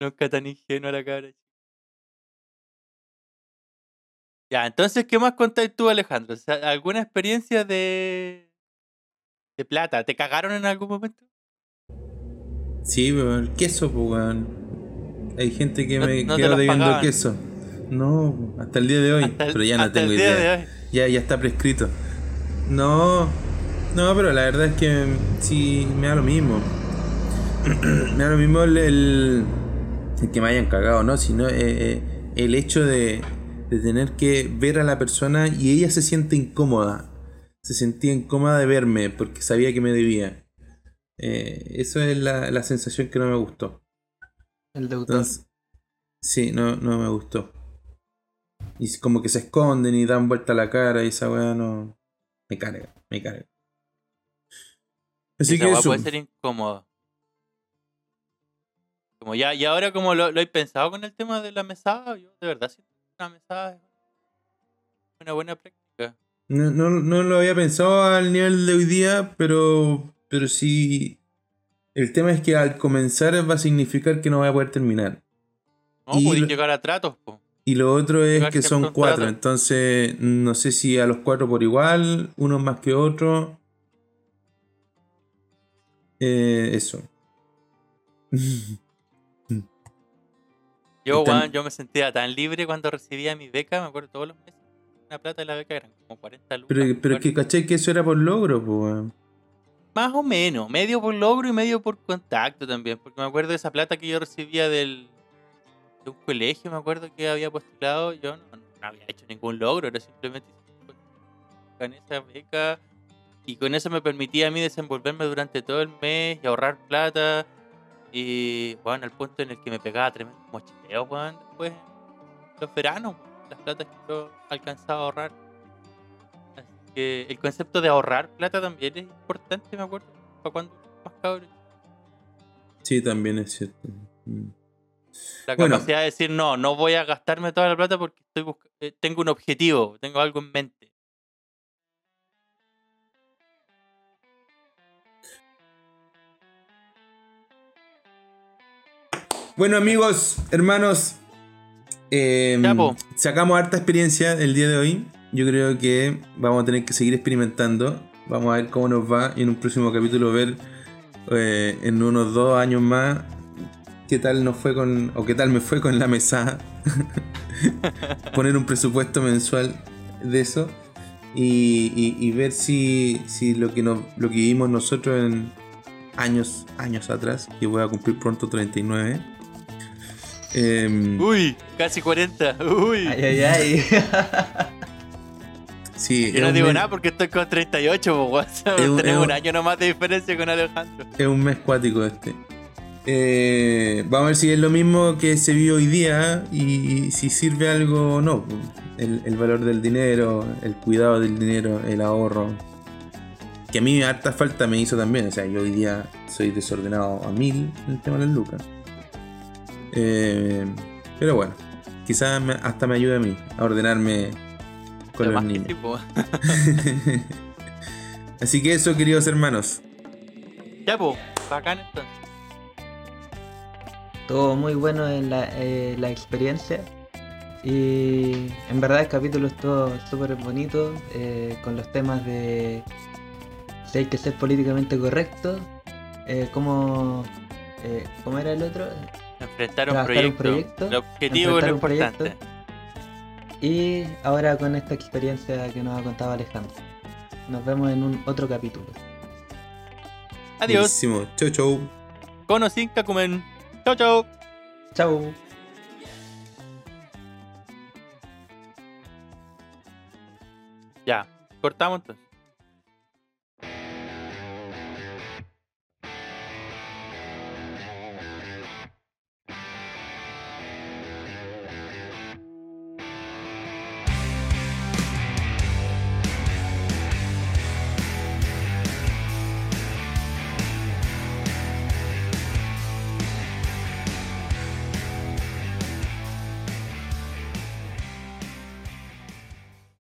Nunca tan ingenua la cabra. Ya, entonces, ¿qué más contáis tú, Alejandro? ¿Alguna experiencia de, de plata? ¿Te cagaron en algún momento? Sí, pero el queso, pues, weón. Hay gente que No- me no los debiendo pagaban. queso. No, hasta el día de hoy. El- pero ya no tengo idea. Ya, ya está prescrito. No, no, pero la verdad es que sí me da lo mismo. me da lo mismo el que me hayan cagado, ¿no? Sino eh, eh, el hecho de, de tener que ver a la persona y ella se siente incómoda. Se sentía incómoda de verme porque sabía que me debía. Eh, eso es la, la sensación que no me gustó. El deudor. Entonces, sí, no, no me gustó. Y es como que se esconden y dan vuelta la cara y esa weá no. Me carga, me carga. Así Esa que eso. puede ser incómodo. Como ya, y ahora como lo, lo he pensado con el tema de la mesada, yo de verdad siento que una mesada es una buena práctica. No, no, no lo había pensado al nivel de hoy día, pero, pero sí, El tema es que al comenzar va a significar que no voy a poder terminar. No, Y podéis lo- llegar a tratos, po. Y lo otro es Llegar que son cuatro, entonces no sé si a los cuatro por igual, uno más que otro. Eh, eso. Yo, yo me sentía tan libre cuando recibía mi beca, me acuerdo todos los meses. Una plata de la beca eran como 40 lucas. Pero, pero que 40. caché que eso era por logro, pues. Más o menos, medio por logro y medio por contacto también. Porque me acuerdo de esa plata que yo recibía del, de un colegio, me acuerdo que había postulado. Yo no, no había hecho ningún logro, era simplemente con esa beca. Y con eso me permitía a mí desenvolverme durante todo el mes y ahorrar plata. Y bueno, al punto en el que me pegaba tremendo mochileo, weón, después los veranos, las platas que yo alcanzaba a ahorrar. Así que el concepto de ahorrar plata también es importante, me acuerdo, para cuando más cabrón. Sí, también es cierto. Mm. La Bueno. capacidad de decir, no, no voy a gastarme toda la plata porque estoy eh, tengo un objetivo, tengo algo en mente. Bueno, amigos, hermanos, eh, po. sacamos harta experiencia el día de hoy. Yo creo que vamos a tener que seguir experimentando. Vamos a ver cómo nos va y en un próximo capítulo ver eh, en unos dos años más qué tal nos fue con o qué tal me fue con la mesa. Poner un presupuesto mensual de eso y, y- y ver si, si lo que nos, lo que vivimos nosotros en años años atrás, que voy a cumplir pronto 39. Em, Uy, casi 40. Uy. Ay, ay, ay. sí, Yo no digo mes- nada porque estoy con 38, po, weón. Es un- Tenemos un un- año nomás de diferencia con Alejandro. Es un mes cuático este. Eh, vamos a ver si es lo mismo que se vio hoy día y si sirve algo o no. El, el valor del dinero, el cuidado del dinero, el ahorro. Que a mí harta falta me hizo también. O sea, yo hoy día soy desordenado a mil en el tema de las lucas. Eh, pero bueno, quizás me- hasta me ayude a mí a ordenarme con los Además niños. po. Así que eso, queridos hermanos. Ya, pues, bacán entonces. Todo muy bueno en la, eh, la experiencia. Y en verdad el capítulo estuvo súper bonito eh, con los temas de si hay que ser políticamente correcto, eh, cómo, eh, ¿cómo era el otro? Enfrentar un Trabajar un proyecto. proyecto, El objetivo es lo un proyecto. importante. Y ahora con esta experiencia que nos ha contado Alejandro. Nos vemos en un otro capítulo. Adiós. Buenísimo. Chau, chau. Cono sin Kakumen. Chau, chau. Chau. Ya, cortamos entonces.